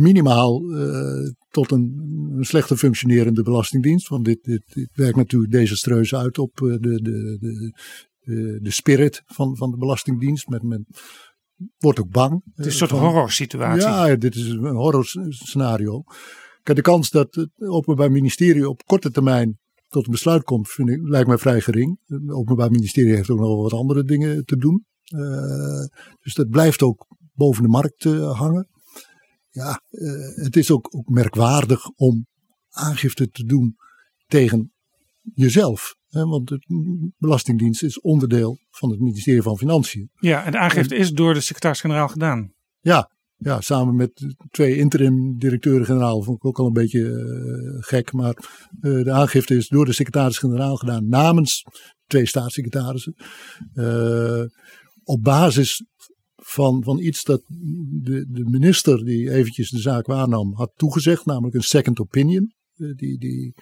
minimaal eh, tot een, een slechter functionerende belastingdienst. Want dit, dit, dit werkt natuurlijk desastreus uit op eh, de, de, de, de, de spirit van, van de Belastingdienst. Men, men wordt ook bang. Het is een soort horror situatie. Ja, dit is een horror scenario. Kijk, de kans dat het Openbaar Ministerie op korte termijn tot een besluit komt, vind ik, lijkt mij vrij gering. Het Openbaar Ministerie heeft ook nog wel wat andere dingen te doen. Eh, dus dat blijft ook boven de markt eh, hangen. Ja, eh, het is ook, ook merkwaardig om aangifte te doen tegen jezelf. Hè, want de Belastingdienst is onderdeel van het ministerie van Financiën. Ja, en de aangifte is door de secretaris-generaal gedaan. Ja, ja, samen met twee interim directeuren-generaal vond ik ook al een beetje uh, gek. Maar uh, de aangifte is door de secretaris-generaal gedaan namens twee staatssecretarissen. Uh, op basis van, van iets dat de, de minister die eventjes de zaak waarnam had toegezegd, namelijk een second opinion. Die, die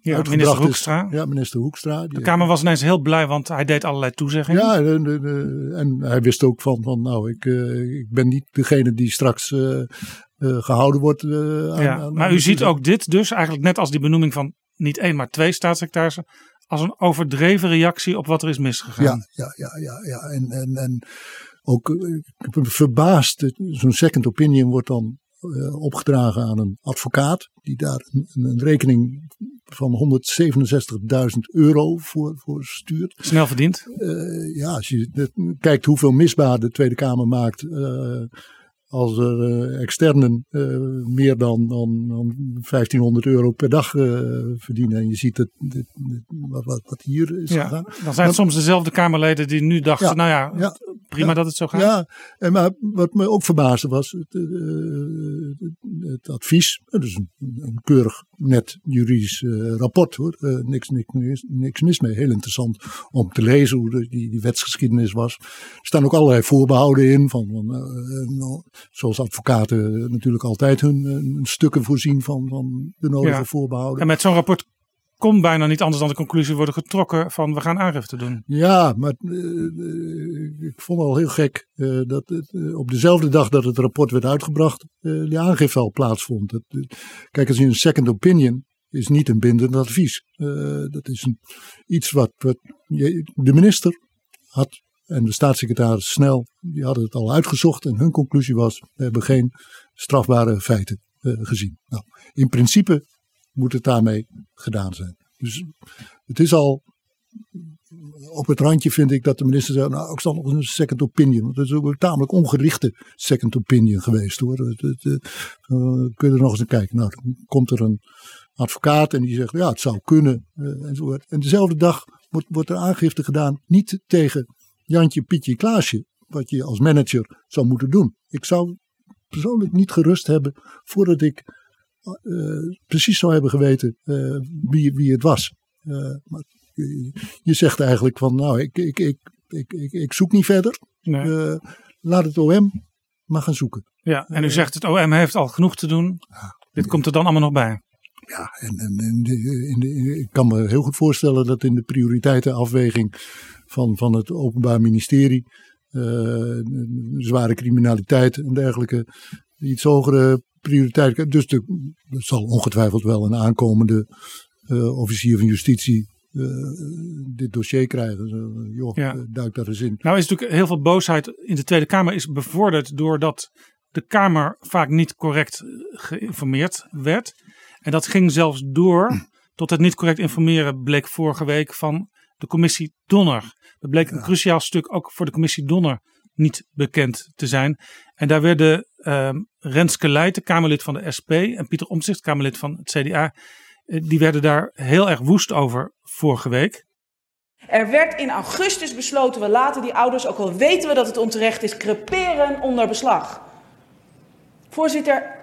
ja, minister Hoekstra. Is, ja, minister Hoekstra. De Kamer was ineens heel blij, want hij deed allerlei toezeggingen. Ja, en, en hij wist ook van, van nou, ik, uh, ik ben niet degene die straks uh, uh, gehouden wordt. Aan, ja, aan, maar u ziet ook dit dus eigenlijk net als die benoeming van niet één, maar twee staatssecretarissen. Als een overdreven reactie op wat er is misgegaan. Ja, ja, ja, ja. ja. En, en, en ook ik ben verbaasd. Zo'n second opinion wordt dan opgedragen aan een advocaat. Die daar een, een rekening van 167.000 euro voor, voor stuurt. Snel verdiend. Uh, ja, als je kijkt hoeveel misbaar de Tweede Kamer maakt. Uh, als er uh, externen meer dan, dan, dan 1500 euro per dag verdienen. En je ziet het, dit, dit, wat, wat, hier is ja, gegaan. Dan zijn het soms dezelfde Kamerleden die nu dachten, ja, nou ja, ja prima ja, dat het zo gaat. Ja, en maar wat me ook verbaasde was het, het advies. Dus een, een, keurig net juridisch rapport hoor. niks, niks, niks mis mee. Heel interessant om te lezen hoe de, die, die wetsgeschiedenis was. Er staan ook allerlei voorbehouden in van, van zoals advocaten natuurlijk altijd hun, hun stukken voorzien van, van de nodige ja. voorbehouden. En met zo'n rapport kon bijna niet anders dan de conclusie worden getrokken van we gaan aangifte doen. Ja, maar uh, ik vond het al heel gek uh, dat op dezelfde dag dat het rapport werd uitgebracht, die aangifte al plaatsvond. Dat, kijk, als je een second opinion is niet een bindend advies. dat is een, iets wat, de minister had en de staatssecretaris Snel, die hadden het al uitgezocht en hun conclusie was, we hebben geen strafbare feiten gezien. Nou, in principe moet het daarmee gedaan zijn. Dus het is al op het randje vind ik dat de minister zei, nou ik zal nog een second opinion. Het is ook een tamelijk ongerichte second opinion geweest hoor. Uh, kun je er nog eens naar kijken. Nou, dan komt er een advocaat en die zegt, ja het zou kunnen. Uh, enzovoort. En dezelfde dag wordt, wordt er aangifte gedaan, niet tegen Jantje, Pietje, Klaasje, wat je als manager zou moeten doen. Ik zou persoonlijk niet gerust hebben voordat ik precies zou hebben geweten uh, wie, wie het was. Uh, maar je zegt eigenlijk van nou, ik, ik, ik, ik, ik, ik zoek niet verder. Nee. laat het OM maar gaan zoeken. Ja, en u zegt het OM heeft al genoeg te doen. Ja, Dit komt er dan allemaal nog bij. Ja, en, en, in de, ik kan me heel goed voorstellen dat in de prioriteitenafweging van, van het Openbaar Ministerie, uh, zware criminaliteit en dergelijke, iets hogere prioriteit. Dus er zal ongetwijfeld wel een aankomende uh, officier van justitie uh, dit dossier krijgen. Uh, joh, ja. duik daar eens in. Nou is natuurlijk heel veel boosheid in de Tweede Kamer is bevorderd doordat de Kamer vaak niet correct geïnformeerd werd. En dat ging zelfs door *clears throat* tot het niet correct informeren bleek vorige week van de commissie Donner. Dat bleek een ja. cruciaal stuk ook voor de commissie Donner niet bekend te zijn. En daar werden uh, Renske Leijten, Kamerlid van de SP, en Pieter Omtzigt, Kamerlid van het CDA, die werden daar heel erg woest over vorige week. Er werd in augustus besloten, we laten die ouders, ook al weten we dat het onterecht is, creperen onder beslag. Voorzitter,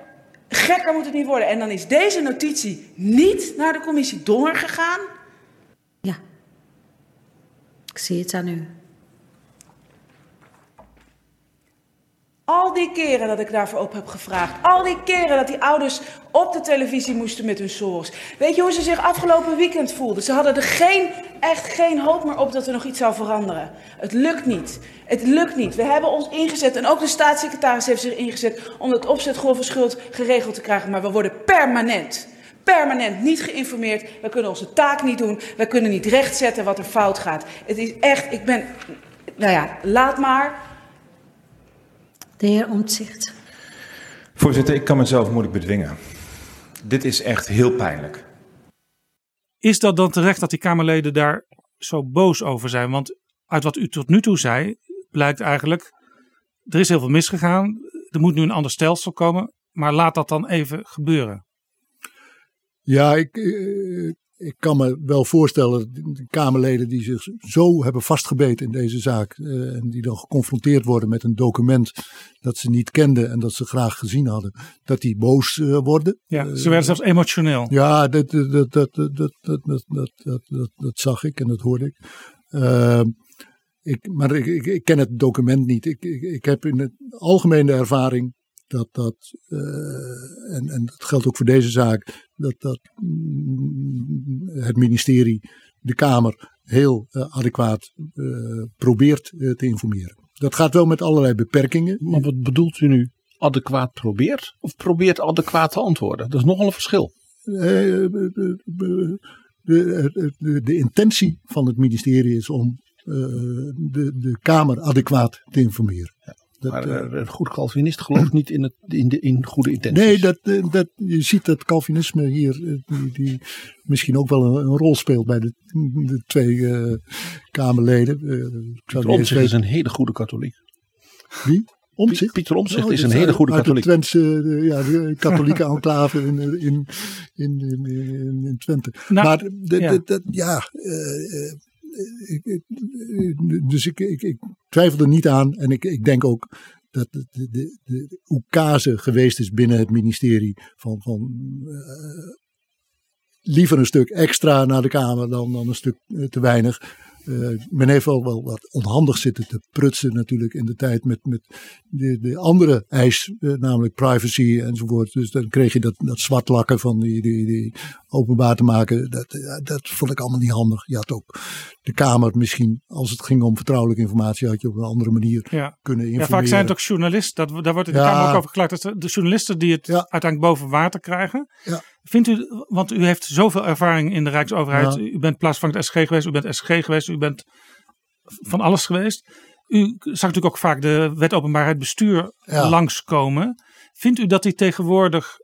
gekker moet het niet worden. En dan is deze notitie niet naar de commissie Donner gegaan. Ja, ik zie het aan u. Al die keren dat ik daarvoor op heb gevraagd. Al die keren dat die ouders op de televisie moesten met hun zorgs. Weet je hoe ze zich afgelopen weekend voelden? Ze hadden er geen, echt geen hoop meer op dat er nog iets zou veranderen. Het lukt niet. Het lukt niet. We hebben ons ingezet en ook de staatssecretaris heeft zich ingezet om het opzetgolven schuld geregeld te krijgen. Maar we worden permanent, permanent niet geïnformeerd. We kunnen onze taak niet doen. We kunnen niet rechtzetten wat er fout gaat. Het is echt, ik ben, nou ja, laat maar. De heer Omtzigt. Voorzitter, ik kan mezelf moeilijk bedwingen. Dit is echt heel pijnlijk. Is dat dan terecht dat die Kamerleden daar zo boos over zijn? Want uit wat u tot nu toe zei, blijkt eigenlijk, er is heel veel misgegaan. Er moet nu een ander stelsel komen, maar laat dat dan even gebeuren. Ja, ik, ik kan me wel voorstellen, de Kamerleden die zich zo hebben vastgebeten in deze zaak. eh, en die dan geconfronteerd worden met een document dat ze niet kenden en dat ze graag gezien hadden. Dat die boos eh, worden. Ja, Eh, ze werden zelfs emotioneel. ja, dat, dat, dat, dat, dat, dat, dat, dat, zag ik en dat hoorde ik. Ehm, ik maar ik, ik, ik ken het document niet. Ik, ik, ik heb in het algemene ervaring dat dat, eh, en, en dat geldt ook voor deze zaak, dat, dat mm, het ministerie, de Kamer, heel eh, adequaat eh, probeert te informeren. Dat gaat wel met allerlei beperkingen. Maar wat bedoelt u nu? Adequaat probeert? Of probeert adequaat te antwoorden? Dat is nogal een verschil. De, de, de, de, intentie van het ministerie is om de, de Kamer adequaat te informeren. Dat, Maar eh, eh, een goed Calvinist gelooft niet in, het, in, de, in goede intenties. nee, dat, eh, dat, je ziet dat Calvinisme hier die, die misschien ook wel een, een rol speelt bij de, de twee eh, Kamerleden. Ik zou niet eens Omtzigt is een hele goede katholiek. wie. Omtzigt? Pieter Omtzigt Oh, is een hele goede uit katholiek. de Twentse, de, ja, de katholieke enclave in, in, in, in, Twente. Nou, maar de, ja. de, de- ja, dus ik, ik, twijfel er niet aan. En ik, ik denk ook dat de, de, de, geweest is binnen het ministerie van, van eh, liever een stuk extra naar de Kamer dan, dan een stuk eh, te weinig. Eh, men heeft wel, wel wat onhandig zitten te prutsen natuurlijk in de tijd met, met de, de andere eis, eh, namelijk privacy enzovoort. Dus dan kreeg je dat, dat zwartlakken van die, die, die openbaar te maken. Dat, ja, dat vond ik allemaal niet handig. Je had ook de Kamer misschien, als het ging om vertrouwelijke informatie, had je op een andere manier Ja. kunnen Ja, informeren. vaak zijn het ook journalisten. Dat, daar wordt in de Ja. Kamer ook over geklaagd. Dat de- de journalisten die het Ja. uiteindelijk boven water krijgen. Ja. Vindt u, want u heeft zoveel ervaring in de Rijksoverheid. Ja. U bent plaatsvangend SG geweest, u bent SG geweest, u bent van alles geweest. U zag natuurlijk ook vaak de wet openbaarheid bestuur Ja. langskomen. Vindt u dat die tegenwoordig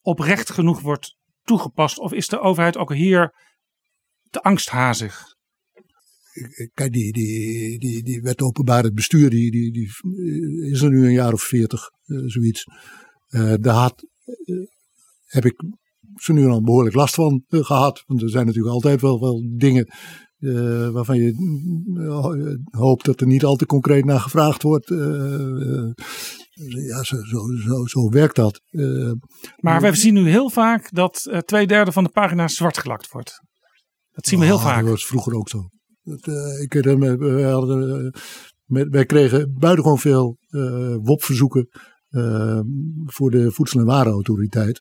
oprecht genoeg wordt toegepast? Of is de overheid ook hier te angsthazig? Kijk, die, die, die, die wet openbaar het bestuur, die, die, die eh, is er nu een jaar of veertig, eh, zoiets. Eh, daar had, heb ik zo nu en dan behoorlijk last van eh, gehad. Want er zijn natuurlijk altijd wel, wel dingen eh, waarvan je eh, hoopt dat er niet al te concreet naar gevraagd wordt. Ja, zo, zo, zo, zo werkt dat. Maar we zien nu heel vaak dat twee derde van de pagina's zwart gelakt wordt. Dat zien we heel Ah, vaak. Dat was vroeger ook zo. Dat, ik, herinner we hadden, met- wij kregen buitengewoon veel eh WOP-verzoeken voor de Voedsel- en Warenautoriteit.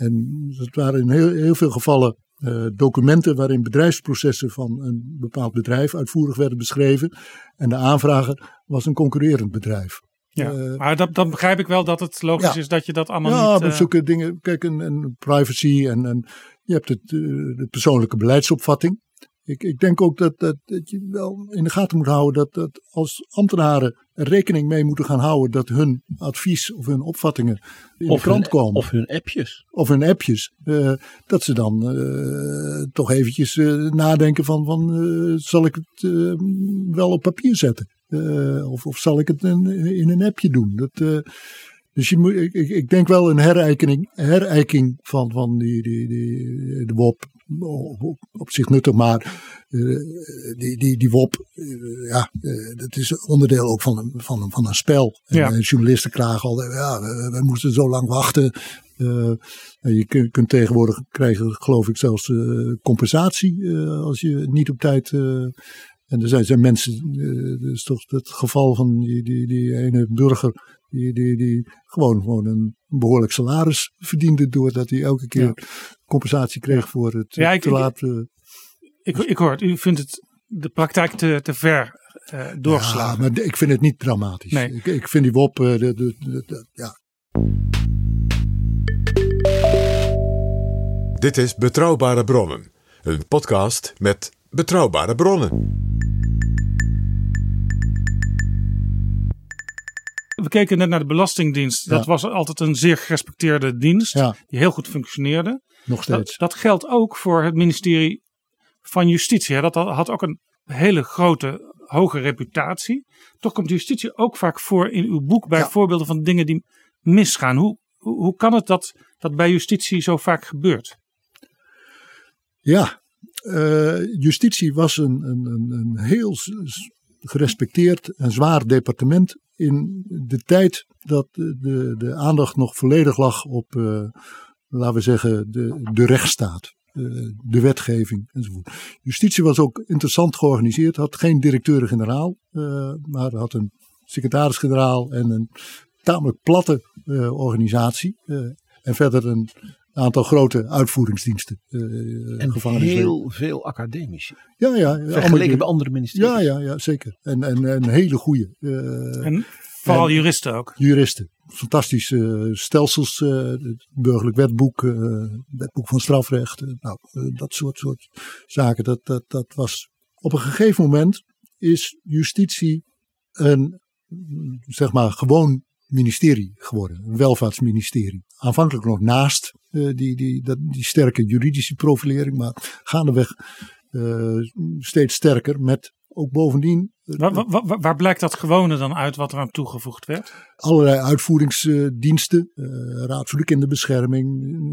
En dat waren in heel, heel veel gevallen eh, documenten waarin bedrijfsprocessen van een bepaald bedrijf uitvoerig werden beschreven. En de aanvrager was een concurrerend bedrijf. Ja, Eh, maar dat, dan begrijp ik wel dat het logisch Ja. is dat je dat allemaal ja, niet... maar eh, zulke dingen. Kijk, en, en privacy en, en je hebt het, de persoonlijke beleidsopvatting. Ik, ik denk ook dat, dat, dat je wel in de gaten moet houden dat, dat als ambtenaren er rekening mee moeten gaan houden dat hun advies of hun opvattingen in Of de krant hun, komen. Of hun appjes. of hun appjes, eh, dat ze dan eh, toch eventjes eh, nadenken van, van zal ik het wel op papier zetten? Of, of zal ik het in, in een appje doen? Dat, dus je moet, ik, ik- ik denk wel een herijking, herijking van, van die, die, die, de WOP. Op, op, op zich nuttig, maar eh, die, die, die WOP, eh, ja, eh, dat is onderdeel ook van een, van een, van een spel. En, Ja. journalisten klagen al, ja, we, we moesten zo lang wachten. En je kunt, kunt tegenwoordig krijgen, geloof ik, zelfs compensatie eh, als je niet op tijd. en er zijn, zijn mensen, dat is toch het geval van die, die, die ene burger. Die, die, die gewoon, gewoon een behoorlijk salaris verdiende. doordat hij elke keer Ja. Compensatie kreeg voor het Ja, ik- te laat. eh, ik, ik hoor het, u vindt het de praktijk te, te ver eh, doorgeslagen. Ja, maar ik vind het niet dramatisch. Nee. Ik, ik vind die WOP, eh, de, de, de- de- ja, Dit is Betrouwbare Bronnen, een podcast met betrouwbare bronnen. We keken net naar de Belastingdienst. Dat Ja. was altijd een zeer gerespecteerde dienst. Ja. Die heel goed functioneerde. Nog Dat, steeds. dat geldt ook voor het ministerie van Justitie. hè. Dat had ook een hele grote, hoge reputatie. Toch komt justitie ook vaak voor in uw boek bij Ja. voorbeelden van dingen die misgaan. Hoe, hoe, kan het dat dat bij justitie zo vaak gebeurt? Ja, eh, justitie was een, een, een, een heel gerespecteerd en zwaar departement in de tijd dat de, de, de aandacht nog volledig lag op, eh, laten we zeggen, de, de rechtsstaat. eh, de wetgeving enzovoort. Justitie was ook interessant georganiseerd, had geen directeur-generaal, eh, maar had een secretaris-generaal en een tamelijk platte eh, organisatie. eh, en verder een aantal grote uitvoeringsdiensten. eh En heel veel academici. Ja, ja. Vergeleken bij andere ministeries. Ja, ja, ja, zeker. En, en, en hele goede eh, En vooral En- juristen ook. juristen. Fantastische eh, stelsels, eh, het burgerlijk wetboek, eh, wetboek van strafrecht. nou, dat soort, soort zaken. Dat, dat, dat was. Op een gegeven moment is justitie een, zeg maar, gewoon ministerie geworden. Een welvaartsministerie. Aanvankelijk nog naast die, die, dat, die sterke juridische profilering, maar gaandeweg steeds sterker met ook bovendien eh, Waar, waar, waar- waar blijkt dat gewone dan uit wat er aan toegevoegd werd? allerlei uitvoeringsdiensten, eh raad voor de kinderbescherming,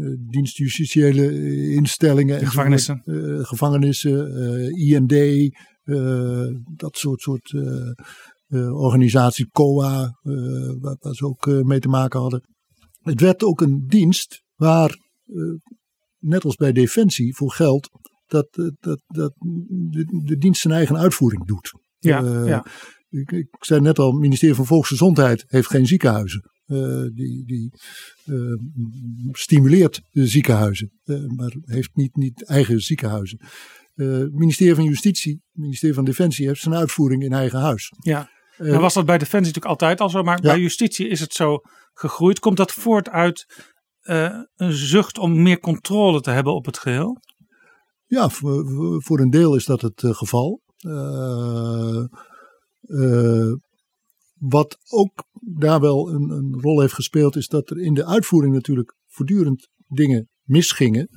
eh, dienst justitiële eh, instellingen, gevangenissen. eh, gevangenissen, eh, IND, eh, dat soort, soort eh, eh, organisatie, COA, eh, waar, waar ze ook eh, mee te maken hadden. Het werd ook een dienst waar, eh, net als bij Defensie, voor geld, dat, eh, dat, dat de, de dienst zijn eigen uitvoering doet. Ja, Eh, ja. ik, ik zei net al, het ministerie van Volksgezondheid heeft geen ziekenhuizen. Eh, die die stimuleert de ziekenhuizen, maar heeft niet, niet eigen ziekenhuizen. Het ministerie van Justitie, het ministerie van Defensie heeft zijn uitvoering in eigen huis. ja. Nou was dat bij Defensie natuurlijk altijd al zo, maar Ja. bij justitie is het zo gegroeid. Komt dat voort uit een zucht om meer controle te hebben op het geheel? Ja, voor, een deel is dat het eh, geval. Eh, eh, wat ook daar wel een, een rol heeft gespeeld, is dat er in de uitvoering natuurlijk voortdurend dingen misgingen.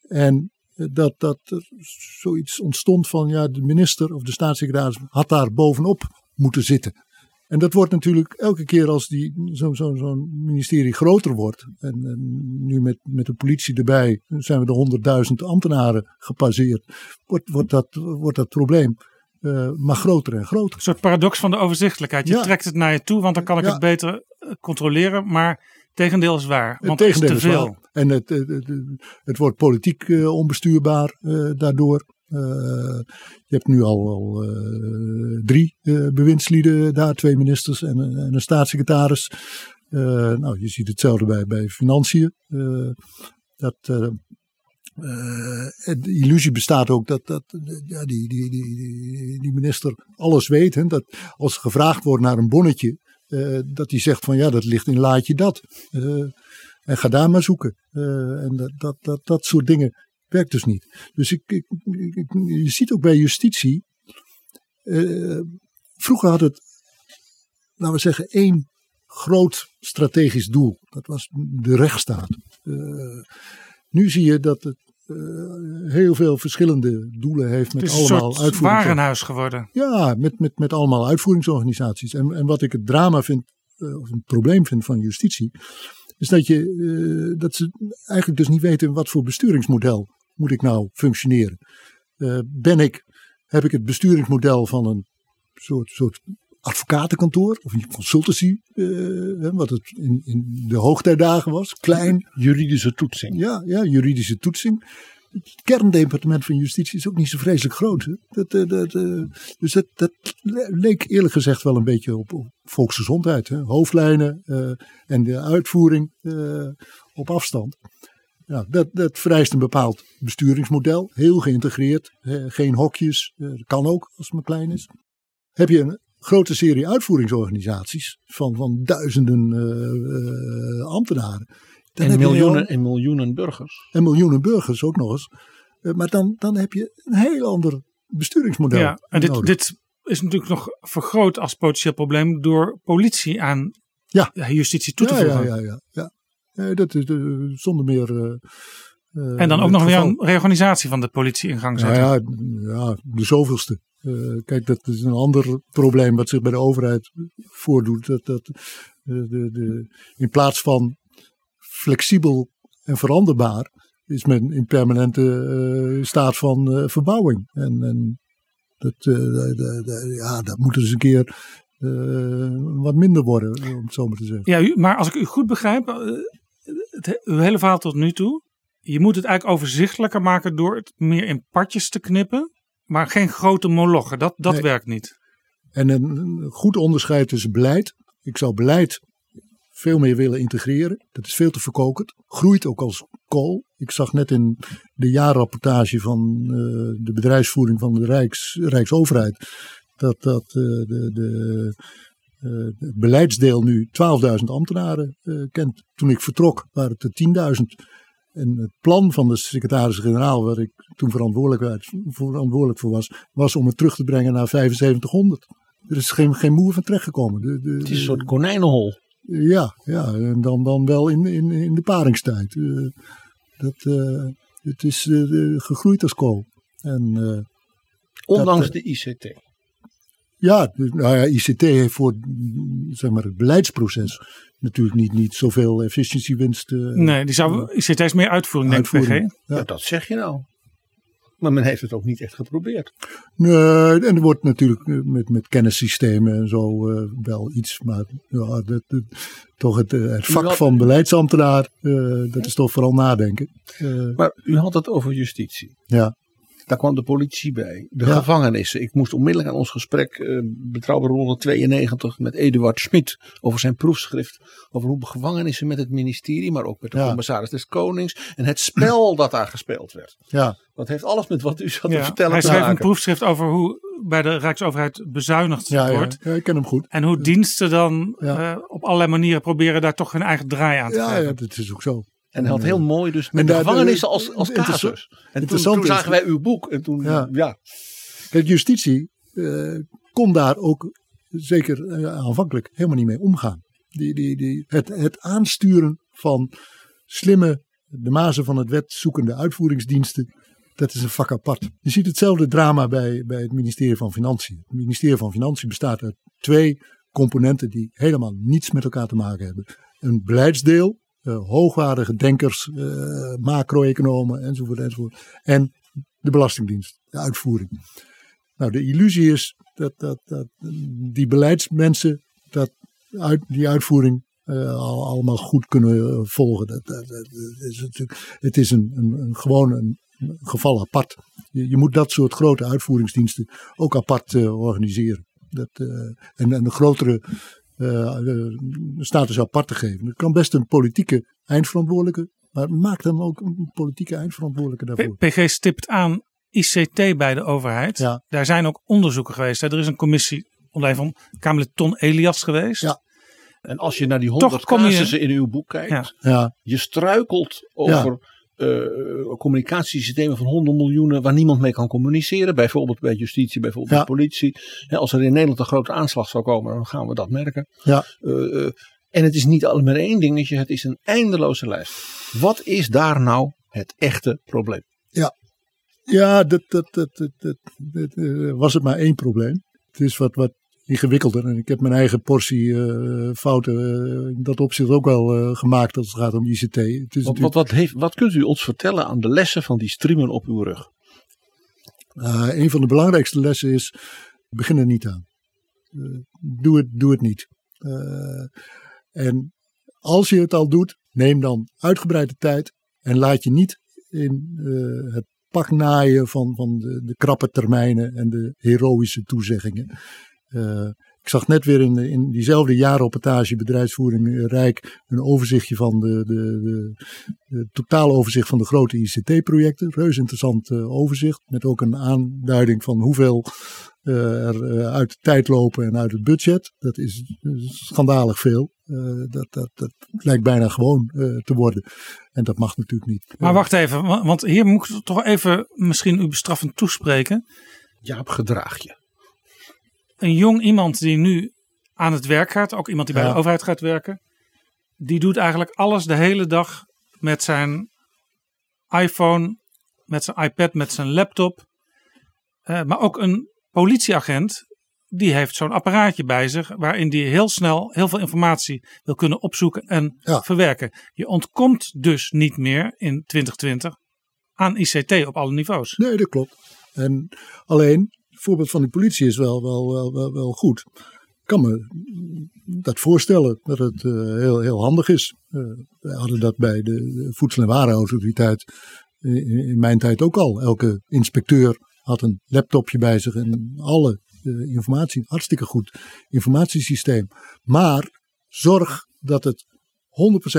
En dat, dat er zoiets ontstond van, ja, de minister of de staatssecretaris had daar bovenop moeten zitten. En dat wordt natuurlijk elke keer als die, zo'n zo, zo'n ministerie groter wordt. En, en nu met, met de politie erbij zijn we de honderdduizend ambtenaren gepasseerd. Wordt, wordt, dat, wordt dat probleem eh, maar groter en groter. Een soort paradox van de overzichtelijkheid. Je Ja. trekt het naar je toe, want dan kan ik Ja. het beter eh, controleren. Maar tegendeel is waar. Want het het is te veel. En het, het, het, wordt politiek eh, onbestuurbaar daardoor. Eh, je hebt nu al, eh, drie eh, bewindslieden daar, twee ministers en, een- en een staatssecretaris. Nou, je ziet hetzelfde bij, bij financiën. Dat, de illusie bestaat ook dat, dat ja, die, die, die, die, minister alles weet. Hè, dat als gevraagd wordt naar een bonnetje, dat hij zegt van ja, dat ligt in laadje dat. En ga daar maar zoeken. En dat, dat, dat, dat soort dingen werkt dus niet. Dus ik, ik, ik- je ziet ook bij justitie. eh, vroeger had het, laten we zeggen, één groot strategisch doel. Dat was de rechtsstaat. Eh, nu zie je dat het eh, heel veel verschillende doelen heeft met Het is een allemaal soort uitvoerings- warenhuis geworden. ja, met, met, met allemaal uitvoeringsorganisaties. En, en wat ik het drama vind, of een probleem vind van justitie, is dat, je, dat ze eigenlijk dus niet weten wat voor besturingsmodel moet ik nou functioneren. Eh, ben ik, heb ik het besturingsmodel van een soort, soort advocatenkantoor of een consultancy, eh, wat het in, in de hoogtijdagen was, klein, Juridische toetsing. ja, ja, juridische toetsing. Het kerndepartement van justitie is ook niet zo vreselijk groot. Hè? Dat, eh, dat, dus dat, dat le- leek eerlijk gezegd wel een beetje op, op volksgezondheid. Hè? Hoofdlijnen en de uitvoering op afstand. Ja, dat, dat vereist een bepaald besturingsmodel. Heel geïntegreerd. geen hokjes. eh, dat kan ook als het maar klein is. Heb je een grote serie uitvoeringsorganisaties van, van duizenden eh, eh, ambtenaren. Dan En heb je miljoenen, al- en miljoenen burgers. en miljoenen burgers ook nog eens. Eh, Maar dan, dan heb je een heel ander besturingsmodel. Ja, en dit, nodig. dit is natuurlijk nog vergroot als potentieel probleem door politie aan Ja. justitie toe te ja, voegen. ja, ja, ja, ja. Dat is eh, zonder meer. eh, eh, En dan ook nog weer een reorganisatie van de politie in gang Nou zetten. ja, ja, de zoveelste. Kijk, dat is een ander probleem wat zich bij de overheid voordoet. Dat, dat, de, de, de, in plaats van flexibel en veranderbaar, is men in permanente staat van verbouwing. En, en dat, de- de- de- ja, dat moet eens een keer wat minder worden, om het zo maar te zeggen. Ja, maar als ik u goed begrijp, het, hele verhaal tot nu toe. Je moet het eigenlijk overzichtelijker maken door het meer in partjes te knippen. Maar geen grote molochen, dat, dat Nee. werkt niet. En een, goed onderscheid tussen beleid. Ik zou beleid veel meer willen integreren. Dat is veel te verkokerd. Groeit ook als kool. Ik zag net in de jaarrapportage van eh, de bedrijfsvoering van de Rijks, Rijksoverheid. Dat, dat eh, de, de, eh, het beleidsdeel nu 12.000 ambtenaren eh, kent. Toen ik vertrok waren het er 10.000. En het plan van de secretaris-generaal, waar ik toen verantwoordelijk, verantwoordelijk voor was, was om het terug te brengen naar 7500. Er is geen, geen moer van terechtgekomen. De, de, Het is een soort konijnenhol. ja, ja, en dan, dan wel in, in, in de paringstijd. Eh, dat, het is gegroeid als kool. En Ondanks Dat, de ICT. Ja, dus, nou ja, ICT heeft voor zeg maar, het beleidsproces natuurlijk niet, niet zoveel efficiëntiewinst. eh, Nee, die zou ICT is meer uitvoering, denk ik. PG. Ja. Ja, dat zeg je nou. Maar men heeft het ook niet echt geprobeerd. Nee, en er wordt natuurlijk eh, met, met kennissystemen en zo eh, wel iets, maar ja, dat, dat- toch het, eh, het vak had- van beleidsambtenaar, eh, dat is toch vooral nadenken. Eh, Maar u had het over justitie. ja, Daar kwam de politie bij. De Ja. gevangenissen. Ik moest onmiddellijk aan ons gesprek, eh betrouwbare ronde 92, met Eduard Schmid over zijn proefschrift. Over hoe gevangenissen met het ministerie, maar ook met de Ja. commissaris des Konings. En het spel *clears throat* dat daar gespeeld werd. ja, Dat heeft alles met wat u zat te vertellen hij te schreef een proefschrift over hoe bij de Rijksoverheid bezuinigd ja, ja, wordt. ja, ik ken hem goed. En hoe diensten dan Ja. eh, op allerlei manieren proberen daar toch hun eigen draai aan te Ja, geven. ja, dat is ook zo. En hij had heel mooi dus met En de daar- gevangenissen als, als Interessa- casus. En toen, toen zagen wij uw boek. En toen, ja. Ja. Kijk, justitie eh, kon daar ook zeker eh, aanvankelijk helemaal niet mee omgaan. Die, die, die, het, het aansturen van slimme, de mazen van het wet zoekende uitvoeringsdiensten, dat is een vak apart. Je ziet hetzelfde drama bij, bij het ministerie van Financiën. Het ministerie van Financiën bestaat uit twee componenten die helemaal niets met elkaar te maken hebben. Een beleidsdeel, eh, hoogwaardige denkers, eh, macro-economen enzovoort, enzovoort. En de Belastingdienst, de uitvoering. Nou, de illusie is dat, dat, dat die beleidsmensen dat uit, die uitvoering eh, al, allemaal goed kunnen eh, volgen. Dat, dat, is natuurlijk, het is een, een, een, gewoon een, geval apart. Je, je moet dat soort grote uitvoeringsdiensten ook apart eh, organiseren. Dat, eh, en, en een grotere eh, eh, status apart te geven. Het kan best een politieke eindverantwoordelijke, maar maak dan ook een politieke eindverantwoordelijke daarvoor. PG stipt aan ICT bij de overheid. Ja. Daar zijn ook onderzoeken geweest. Hè. Er is een commissie onder leiding van Kamerlid Ton Elias geweest. Ja. En als je naar die honderd je- casussen in uw boek kijkt. Ja. Ja, Je struikelt over eh, communicatiesystemen van honderden miljoenen waar niemand mee kan communiceren. Bijvoorbeeld bij justitie, bijvoorbeeld Ja. bij politie. Als er in Nederland een grote aanslag zou komen, dan gaan we dat merken. ja. Eh, eh, en het is niet alleen maar één dingetje, het is een eindeloze lijst. Wat is daar nou het echte probleem? Ja, dat, dat, dat, dat, was het maar één probleem. Het is wat, wat ingewikkelder. En ik heb mijn eigen portie eh, fouten eh, in dat opzicht ook wel eh, gemaakt als het gaat om ICT. Het is Wat, wat, natuurlijk, wat, heeft, wat kunt u ons vertellen aan de lessen van die streamen op uw rug? een van de belangrijkste lessen is, begin er niet aan. Doe, het, doe het niet. En als je het al doet, neem dan uitgebreide tijd en laat je niet in het pak naaien van, van de, de krappe termijnen en de heroïsche toezeggingen. Eh, ik zag net weer in, in diezelfde jaarrapportage bedrijfsvoering eh, Rijk een overzichtje van de, de, de, de totale overzicht van de grote ICT-projecten. Reus interessant eh, overzicht met ook een aanduiding van hoeveel eh, er uit de tijd lopen en uit het budget. Dat is schandalig veel. Eh, dat, dat, dat lijkt bijna gewoon eh, te worden. En dat mag natuurlijk niet. Maar wacht even, wa- want hier moet ik toch even misschien u bestraffend toespreken. Jaap, gedraag je. Een jong iemand die nu aan het werk gaat, ook iemand die bij Ja. de overheid gaat werken, die doet eigenlijk alles de hele dag met zijn iPhone, met zijn iPad, met zijn laptop. Eh, maar ook een politieagent die heeft zo'n apparaatje bij zich waarin die heel snel heel veel informatie wil kunnen opzoeken en Ja. verwerken. Je ontkomt dus niet meer in 2020 aan ICT op alle niveaus. Nee, dat klopt. En alleen, voorbeeld van die politie is wel, wel, wel, wel, goed. Ik kan me dat voorstellen dat het eh, heel, heel handig is. Eh, wij hadden dat bij de, de Voedsel- en Warenautoriteit in, in mijn tijd ook al. Elke inspecteur had een laptopje bij zich en alle eh, informatie. Hartstikke goed informatiesysteem. Maar zorg dat het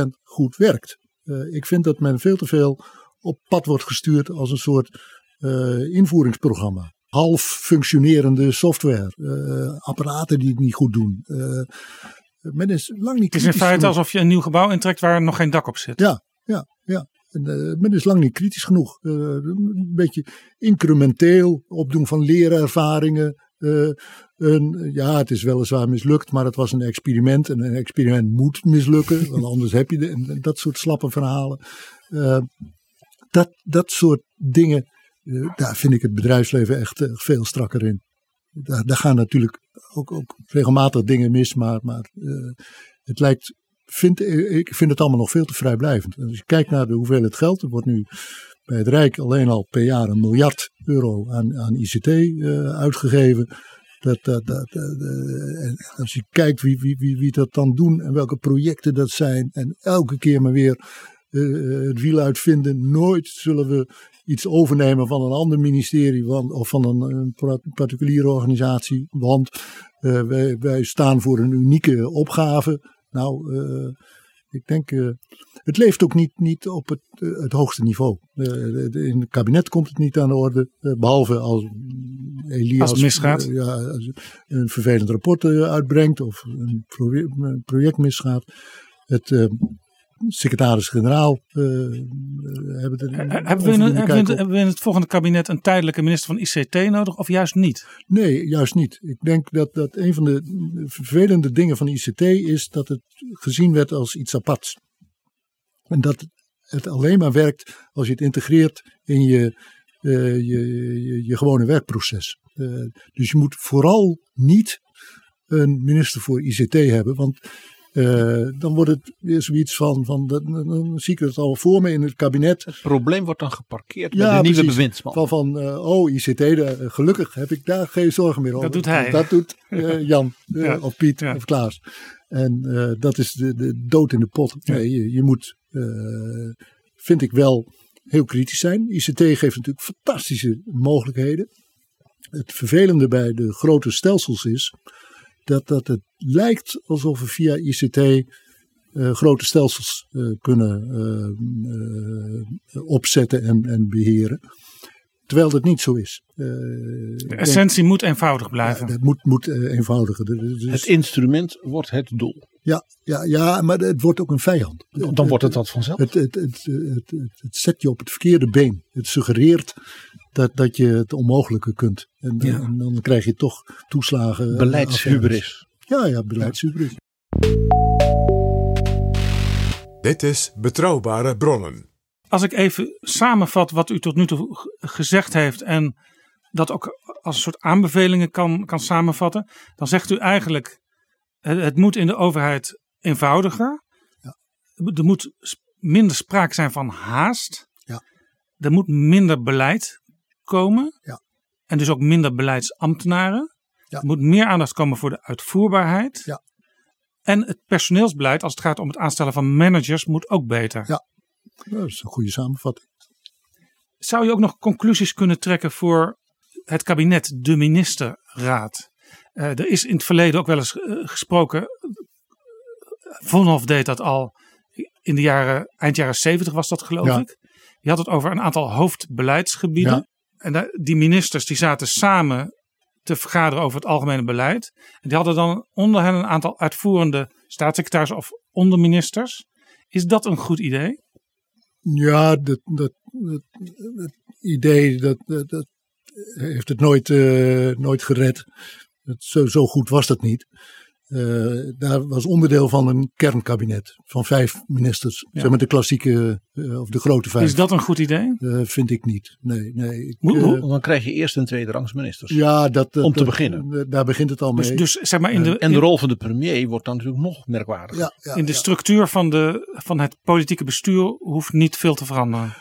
100% goed werkt. Eh, ik vind dat men veel te veel op pad wordt gestuurd als een soort eh, invoeringsprogramma. Half functionerende software, eh, apparaten die het niet goed doen. Eh, men is lang niet Het is in kritisch feite genoeg. alsof je een nieuw gebouw intrekt waar nog geen dak op zit. Ja, ja, ja. En, eh, men is lang niet kritisch genoeg. Een beetje incrementeel opdoen van leerervaringen. Een, ja, het is weliswaar mislukt, maar het was een experiment. En een experiment moet mislukken, want anders heb je de, en dat soort slappe verhalen. Dat, dat soort dingen, daar vind ik het bedrijfsleven echt eh, veel strakker in. Daar, daar gaan natuurlijk ook, regelmatig dingen mis, maar, maar eh, het lijkt vind, ik vind het allemaal nog veel te vrijblijvend. En Als je kijkt naar de hoeveelheid geld, er wordt nu bij het Rijk alleen al per jaar een miljard euro aan, aan ICT eh, uitgegeven. Dat, dat, eh, eh, en als je kijkt wie, wie, wie, wie dat dan doen en welke projecten dat zijn. En elke keer maar weer eh, het wiel uitvinden. Nooit zullen we iets overnemen van een ander ministerie want, of van een, een particuliere organisatie. Want eh, wij, wij staan voor een unieke opgave. Nou, eh, ik denk, eh, het leeft ook niet, niet op het, het hoogste niveau. In het kabinet komt het niet aan de orde, eh, behalve als Elias Als het misgaat. ja, als een vervelend rapport uitbrengt of een, pro- een project misgaat. Het secretaris-generaal eh, eh, hebben er Eh, Hebben we, in, hebben, we kijk in, op. hebben we in het volgende kabinet een tijdelijke minister van ICT nodig of juist niet? Nee, juist niet. Ik denk dat, dat een van de vervelende dingen van ICT is dat het gezien werd als iets aparts. En dat het alleen maar werkt als je het integreert in je, je, je, je gewone werkproces. Dus je moet vooral niet een minister voor ICT hebben, want eh, dan wordt het weer zoiets van, van dat, dan zie ik het al voor me in het kabinet. Het probleem wordt dan geparkeerd Ja, bij de nieuwe precies. bewindsman. Van, van eh, oh, ICT, daar, gelukkig heb ik daar geen zorgen meer over. Dat doet hij. Dat doet eh, *laughs* Jan eh, Ja. of Piet Ja. of Klaas. En eh, dat is de, de dood in de pot. Nee, je, je moet, eh, vind ik wel, heel kritisch zijn. ICT geeft natuurlijk fantastische mogelijkheden. Het vervelende bij de grote stelsels is dat, dat het lijkt alsof we via ICT eh, grote stelsels eh, kunnen eh, opzetten en, en beheren. Terwijl dat niet zo is. Eh, De denk- essentie moet eenvoudig blijven. ja, dat moet, moet eh, eenvoudiger. Dus- Het instrument wordt het doel. ja, ja, ja, maar het wordt ook een vijand. Dan, dan wordt het dat vanzelf. Het, het, het, het, het, het zet je op het verkeerde been. Het suggereert dat, dat je het onmogelijke kunt. En, Ja. en dan krijg je toch toeslagen. eh. Beleidshubris. Ja, ja, beleidshubris. Dit is Betrouwbare Bronnen. Als ik even samenvat wat u tot nu toe gezegd heeft en dat ook als een soort aanbevelingen kan, kan samenvatten, dan zegt u eigenlijk: het, moet in de overheid eenvoudiger. Er moet minder sprake zijn van haast. Ja. Er moet minder beleid komen. Ja. En dus ook minder beleidsambtenaren. Ja. Er moet meer aandacht komen voor de uitvoerbaarheid. Ja. En het personeelsbeleid, als het gaat om het aanstellen van managers, moet ook beter. Ja. Ja, dat is een goede samenvatting. Zou je ook nog conclusies kunnen trekken voor het kabinet, de ministerraad? Eh, er is in het verleden ook wel eens eh, gesproken. Vonhoff deed dat al in de jaren, eind jaren 70 was dat geloof Ja. ik. Die had het over een aantal hoofdbeleidsgebieden. Ja. En daar- die ministers die zaten samen te vergaderen over het algemene beleid. En die hadden dan onder hen een aantal uitvoerende staatssecretarissen of onderministers. Is dat een goed idee? Ja, dat, dat, dat, dat idee dat, dat, heeft het nooit, eh, nooit gered. Het, zo, zo goed was dat niet. Eh, daar was onderdeel van een kernkabinet van vijf ministers. Ja. Zeg maar de klassieke, eh, of de grote vijf. Is dat een goed idee? Eh, vind ik niet. Nee, nee. Ik, Hoe- hoe- Want dan krijg je eerst en tweede rangs ministers. ja, dat, Om te dat- beginnen. Daar begint het al mee. Dus, dus zeg maar in de, en de rol van de premier wordt dan natuurlijk nog merkwaardiger. ja, ja, in de ja. structuur van, de, van het politieke bestuur hoeft niet veel te veranderen.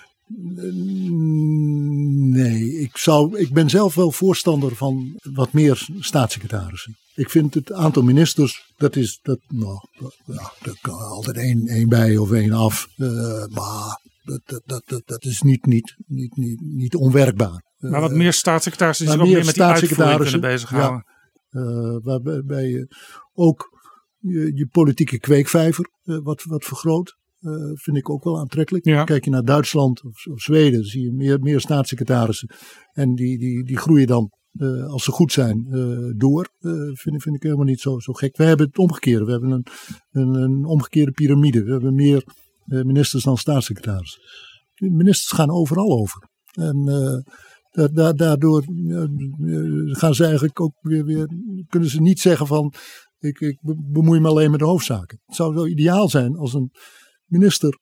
Mm, Nee, ik, zou, ik ben zelf wel voorstander van wat meer staatssecretarissen. Ik vind het aantal ministers, dat is, dat, nou, dat, ja, kan altijd één, één bij of één af. Eh, maar dat, dat, dat, dat, dat is niet, niet, niet, niet, niet onwerkbaar. Maar wat Eh, meer staatssecretarissen die zich ook meer met die uitvoering kunnen bezighouden. eh, waarbij je ook je, je politieke kweekvijver wat, wat vergroot. vind ik ook wel aantrekkelijk. Ja. Kijk je naar Duitsland of, of Zweden, zie je meer, meer staatssecretarissen. En die, die, die groeien dan, eh, als ze goed zijn, eh, door. Eh, vind, ik- vind ik helemaal niet zo, zo gek. We hebben het omgekeerde. We hebben een, een, een omgekeerde piramide. We hebben meer ministers dan staatssecretarissen. De ministers gaan overal over. En da- da- daardoor gaan ze eigenlijk ook weer, weer, kunnen ze niet zeggen van, ik, ik be- bemoei me alleen met de hoofdzaken. Het zou zo ideaal zijn als een minister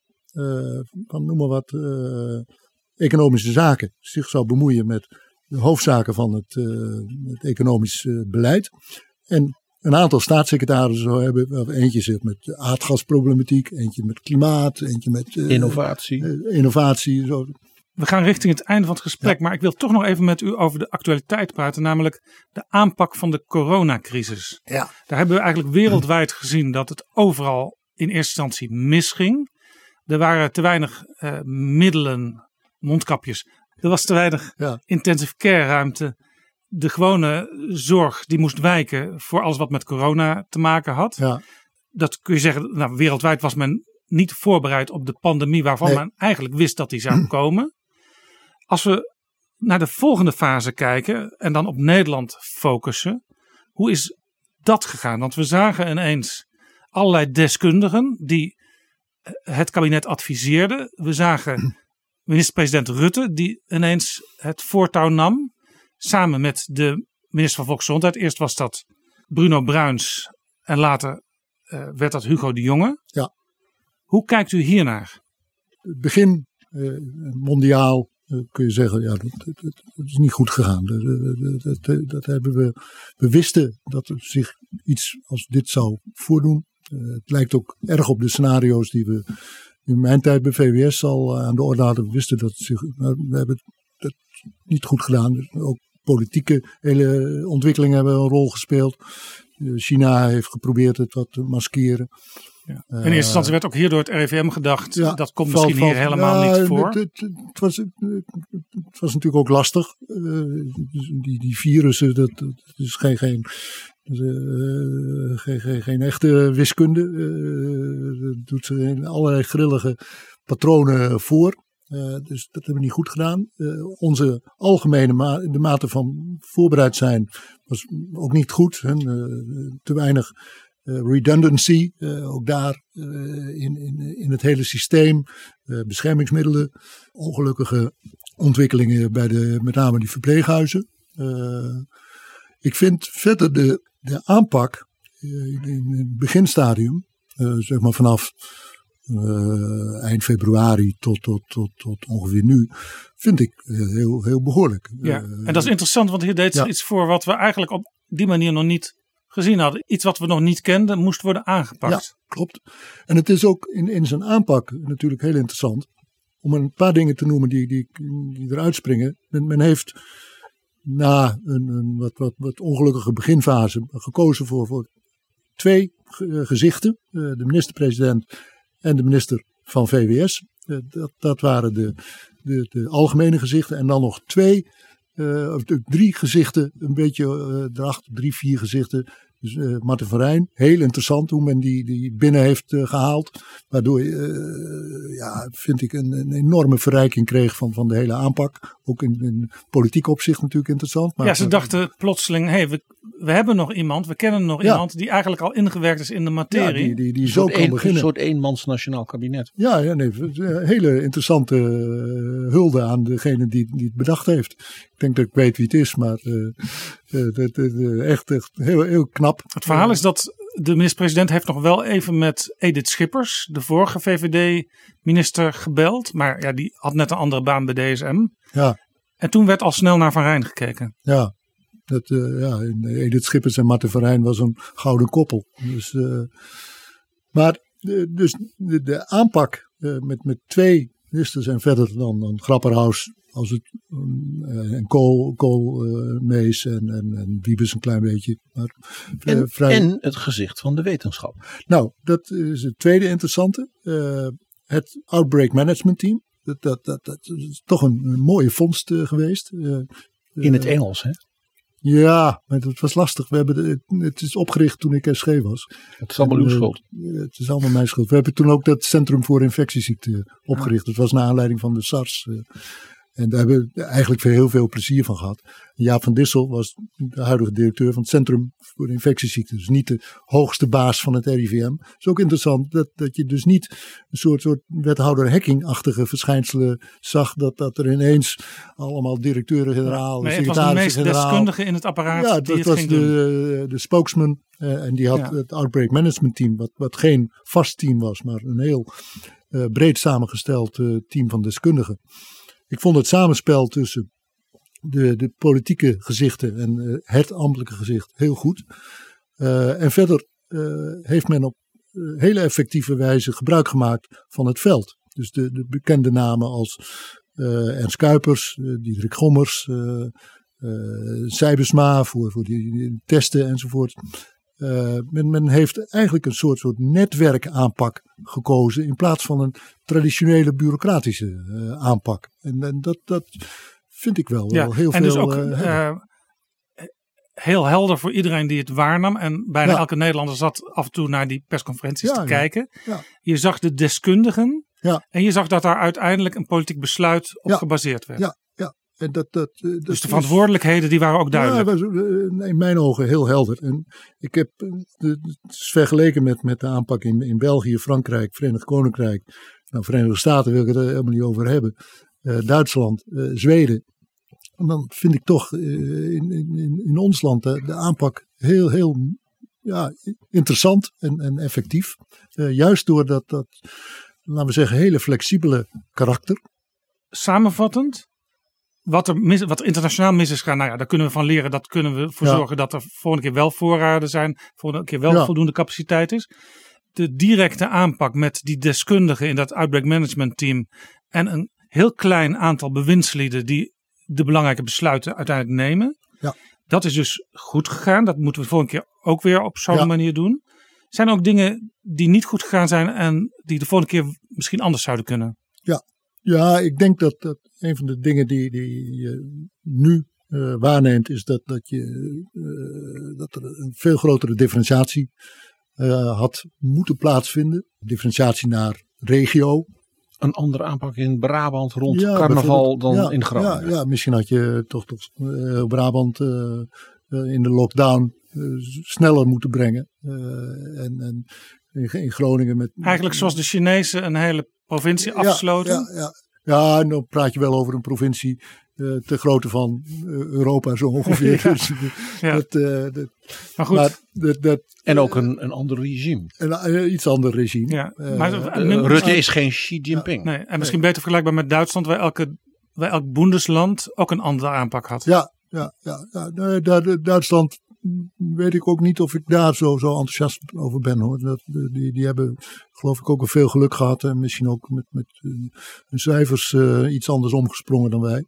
van noem maar wat economische zaken zich zou bemoeien met de hoofdzaken van het, eh, het economisch eh, beleid. En een aantal staatssecretarissen zou hebben. Eentje zit met de aardgasproblematiek, eentje met klimaat, eentje met eh, Innovatie. innovatie. Zo. We gaan richting het einde van het gesprek, maar ik wil toch nog even met u over de actualiteit praten, namelijk de aanpak van de coronacrisis. Ja. Daar hebben we eigenlijk wereldwijd gezien dat het overal in eerste instantie misging. Er waren te weinig eh, middelen, mondkapjes. Er was te weinig Ja. intensive care ruimte. De gewone zorg die moest wijken voor alles wat met corona te maken had. Ja. Dat kun je zeggen, nou, wereldwijd was men niet voorbereid op de pandemie waarvan Nee. men eigenlijk wist dat die zou komen. Als we naar de volgende fase kijken en dan op Nederland focussen, hoe is dat gegaan? Want we zagen ineens allerlei deskundigen die het kabinet adviseerden. We zagen minister-president Rutte die ineens het voortouw nam samen met de minister van Volksgezondheid. Eerst was dat Bruno Bruins en later eh, werd dat Hugo de Jonge. Ja. Hoe kijkt u hiernaar? Het begin eh, mondiaal eh, kun je zeggen, ja, dat is niet goed gegaan. Dat, dat, dat, dat hebben we, we wisten dat er zich iets als dit zou voordoen. Het lijkt ook erg op de scenario's die we in mijn tijd bij VWS al eh, aan de orde hadden. We wisten dat zich, we hebben het niet goed gedaan. Dus ook politieke hele ontwikkelingen hebben een rol gespeeld. Eh, China heeft geprobeerd het wat te maskeren. In eerste instantie werd ook hier door het RIVM gedacht, Ja, dat komt valt- misschien hier valt- helemaal ja, niet voor. Het, het, het was, het was natuurlijk ook lastig. Eh, die, die virussen, dat, dat is geen, geen, eh, geen, geen, geen echte wiskunde. Eh, dat doet ze in allerlei grillige patronen voor. Eh, dus dat hebben we niet goed gedaan. Eh, onze algemene de mate van voorbereid zijn was ook niet goed. Hè. Eh, te weinig eh, redundancy, eh, ook daar eh, in, in, in het hele systeem. Eh, beschermingsmiddelen, ongelukkige ontwikkelingen bij de, met name die verpleeghuizen. Eh, ik vind verder de, de aanpak eh, in, het beginstadium, eh, zeg maar vanaf eh, eind februari tot, tot, tot, tot ongeveer nu, vind ik heel, heel behoorlijk. Ja, en dat is interessant, want hier deed ja. iets voor wat we eigenlijk op die manier nog niet gezien hadden. Iets wat we nog niet kenden, moest worden aangepakt. Klopt. En het is ook in, in zijn aanpak natuurlijk heel interessant. Om een paar dingen te noemen die, die, die eruit springen. Men, men heeft na een, wat, wat, ongelukkige beginfase gekozen voor, voor twee eh, gezichten. Eh, de minister-president en de minister van VWS. Eh, dat, dat waren de, de, de algemene gezichten. En dan nog twee, of drie gezichten, een beetje erachter, drie, vier gezichten. Dus eh Marten van Rijn, heel interessant hoe men die, die binnen heeft eh, gehaald. Waardoor je, eh, ja, vind ik, een, een enorme verrijking kreeg van, van de hele aanpak. Ook in, in politiek opzicht natuurlijk interessant. Maar, ja, ze dachten plotseling, hey, we, we hebben nog iemand, we kennen nog Ja. iemand die eigenlijk al ingewerkt is in de ja, materie. die, die, die Een zo soort, kan een, een beginnen. soort eenmans nationaal kabinet. Ja, ja nee, een hele interessante eh, hulde aan degene die, die het bedacht heeft. Ik denk dat ik weet wie het is, maar eh, eh, eh, echt, echt heel, heel knap. Het verhaal is dat de minister-president heeft nog wel even met Edith Schippers, de vorige VVD-minister, gebeld. Maar ja, die had net een andere baan bij DSM. Ja. En toen werd al snel naar Van Rijn gekeken. Ja, dat, eh, ja in Edith Schippers en Marten van Rijn was een gouden koppel. Dus, eh, maar eh, dus de, de aanpak met, met twee ministers en verder dan, dan Grapperhaus als het, eh, en Kool, Kool eh, en, en, en Wiebes een klein beetje. Maar, eh, En, vrij, en het gezicht van de wetenschap. Nou, dat is het tweede interessante. Het Outbreak Management Team. Dat, dat, dat, dat is toch een, een mooie vondst geweest. In het Engels, hè? Ja, maar het was lastig. We hebben de- het, is opgericht toen ik SG was. Het is allemaal uw En, schuld. Het is allemaal mijn schuld. We hebben toen ook dat Centrum voor Infectieziekten opgericht. Dat was naar aanleiding van de SARS. Eh. En daar hebben we eigenlijk heel veel plezier van gehad. Jaap van Dissel was de huidige directeur van het Centrum voor Infectieziekten. Dus niet de hoogste baas van het RIVM. Het is ook interessant dat, dat je dus niet een soort, soort wethouder hacking-achtige verschijnselen zag. Dat, dat er ineens allemaal directeuren-generaal, Nee, het was de meest secretaris-generaal... deskundige in het apparaat Ja, die dat het was ging doen. de, de spokesman. eh, en die had Ja. het Outbreak Management Team, wat, wat geen vast team was, maar een heel eh, breed samengesteld eh, team van deskundigen. Ik vond het samenspel tussen de, de politieke gezichten en eh, het ambtelijke gezicht heel goed. Eh, en verder eh, heeft men op hele effectieve wijze gebruik gemaakt van het veld. Dus de, de bekende namen als Ernst Kuipers, Diederik Gommers, Sijbesma voor, voor die testen enzovoort. Eh, men, men heeft eigenlijk een soort, soort netwerkaanpak gekozen in plaats van een traditionele bureaucratische eh, aanpak. En, en dat, dat vind ik wel, wel heel en veel. dus ook eh, heel helder voor iedereen die het waarnam. En bijna Ja. elke Nederlander zat af en toe naar die persconferenties Ja, te kijken. Je zag de deskundigen. En je zag dat daar uiteindelijk een politiek besluit op gebaseerd werd. Ja. En dat, dat, eh, dat Dus de verantwoordelijkheden die waren ook duidelijk. Ja, was eh, in mijn ogen heel helder. En ik heb eh, het is vergeleken met, met de aanpak in, in België, Frankrijk, Verenigd Koninkrijk. Nou, Verenigde Staten wil ik het er helemaal niet over hebben. Duitsland, Zweden. En dan vind ik toch in, in, in- ons land de, de aanpak heel, heel ja, interessant en, en effectief. Juist door dat, dat, laten we zeggen, hele flexibele karakter. Samenvattend, wat er, mis, wat er internationaal mis is gegaan, nou ja, daar kunnen we van leren. Dat kunnen we voor Ja. zorgen dat er volgende keer wel voorraden zijn. Volgende keer wel Ja. voldoende capaciteit is. De directe aanpak met die deskundigen in dat outbreak management team. En een heel klein aantal bewindslieden die de belangrijke besluiten uiteindelijk nemen. Ja. Dat is dus goed gegaan. Dat moeten we de volgende keer ook weer op zo'n Ja. manier doen. Zijn er ook dingen die niet goed gegaan zijn en die de volgende keer misschien anders zouden kunnen? Ja, ik denk dat, dat een van de dingen die, die je nu eh, waarneemt, is dat, dat, je, eh, dat er een veel grotere differentiatie eh, had moeten plaatsvinden. Differentiatie naar regio. Een andere aanpak in Brabant rond Ja, carnaval dan. Ja, in Groningen. Ja, ja, misschien had je toch, toch eh, Brabant in de lockdown sneller moeten brengen. Eh, en, en in, in Groningen met. Eigenlijk zoals de Chinezen een hele provincie afsloten. Ja, ja, ja. ja, en dan praat je wel over een provincie eh ter grootte van eh, Europa zo ongeveer. *laughs* Ja, Dus, ja. dat, eh, dat, Maar goed, maar dat, dat, En ook een, een ander regime. een, iets ander regime. ja. Maar, Rutte is geen Xi Jinping. nee, en misschien beter vergelijkbaar met Duitsland, waar, elke, waar elk Bundesland ook een andere aanpak had. Ja, ja, ja, ja. Duitsland weet ik ook niet of ik daar zo, zo enthousiast over ben hoor. Dat, die, die hebben geloof ik ook wel veel geluk gehad en misschien ook met, met hun cijfers eh, iets anders omgesprongen dan wij.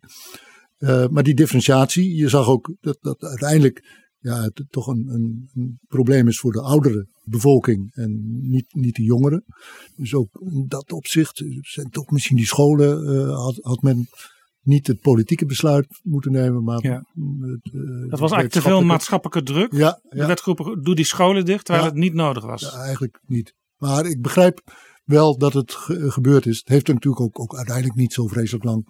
Eh, maar die differentiatie, je zag ook dat, dat uiteindelijk ja, het toch een, een, een probleem is voor de oudere bevolking en niet, niet de jongeren. Dus ook in dat opzicht zijn toch misschien die scholen, eh, had, had men niet het politieke besluit moeten nemen, maar Ja. het, eh, Dat was eigenlijk te veel maatschappelijke druk. Ja, ja, werd geroepen, doe die scholen dicht, terwijl het niet nodig was. ja, eigenlijk niet. Maar ik begrijp wel dat het ge- gebeurd is. Het heeft natuurlijk ook, ook uiteindelijk niet zo vreselijk lang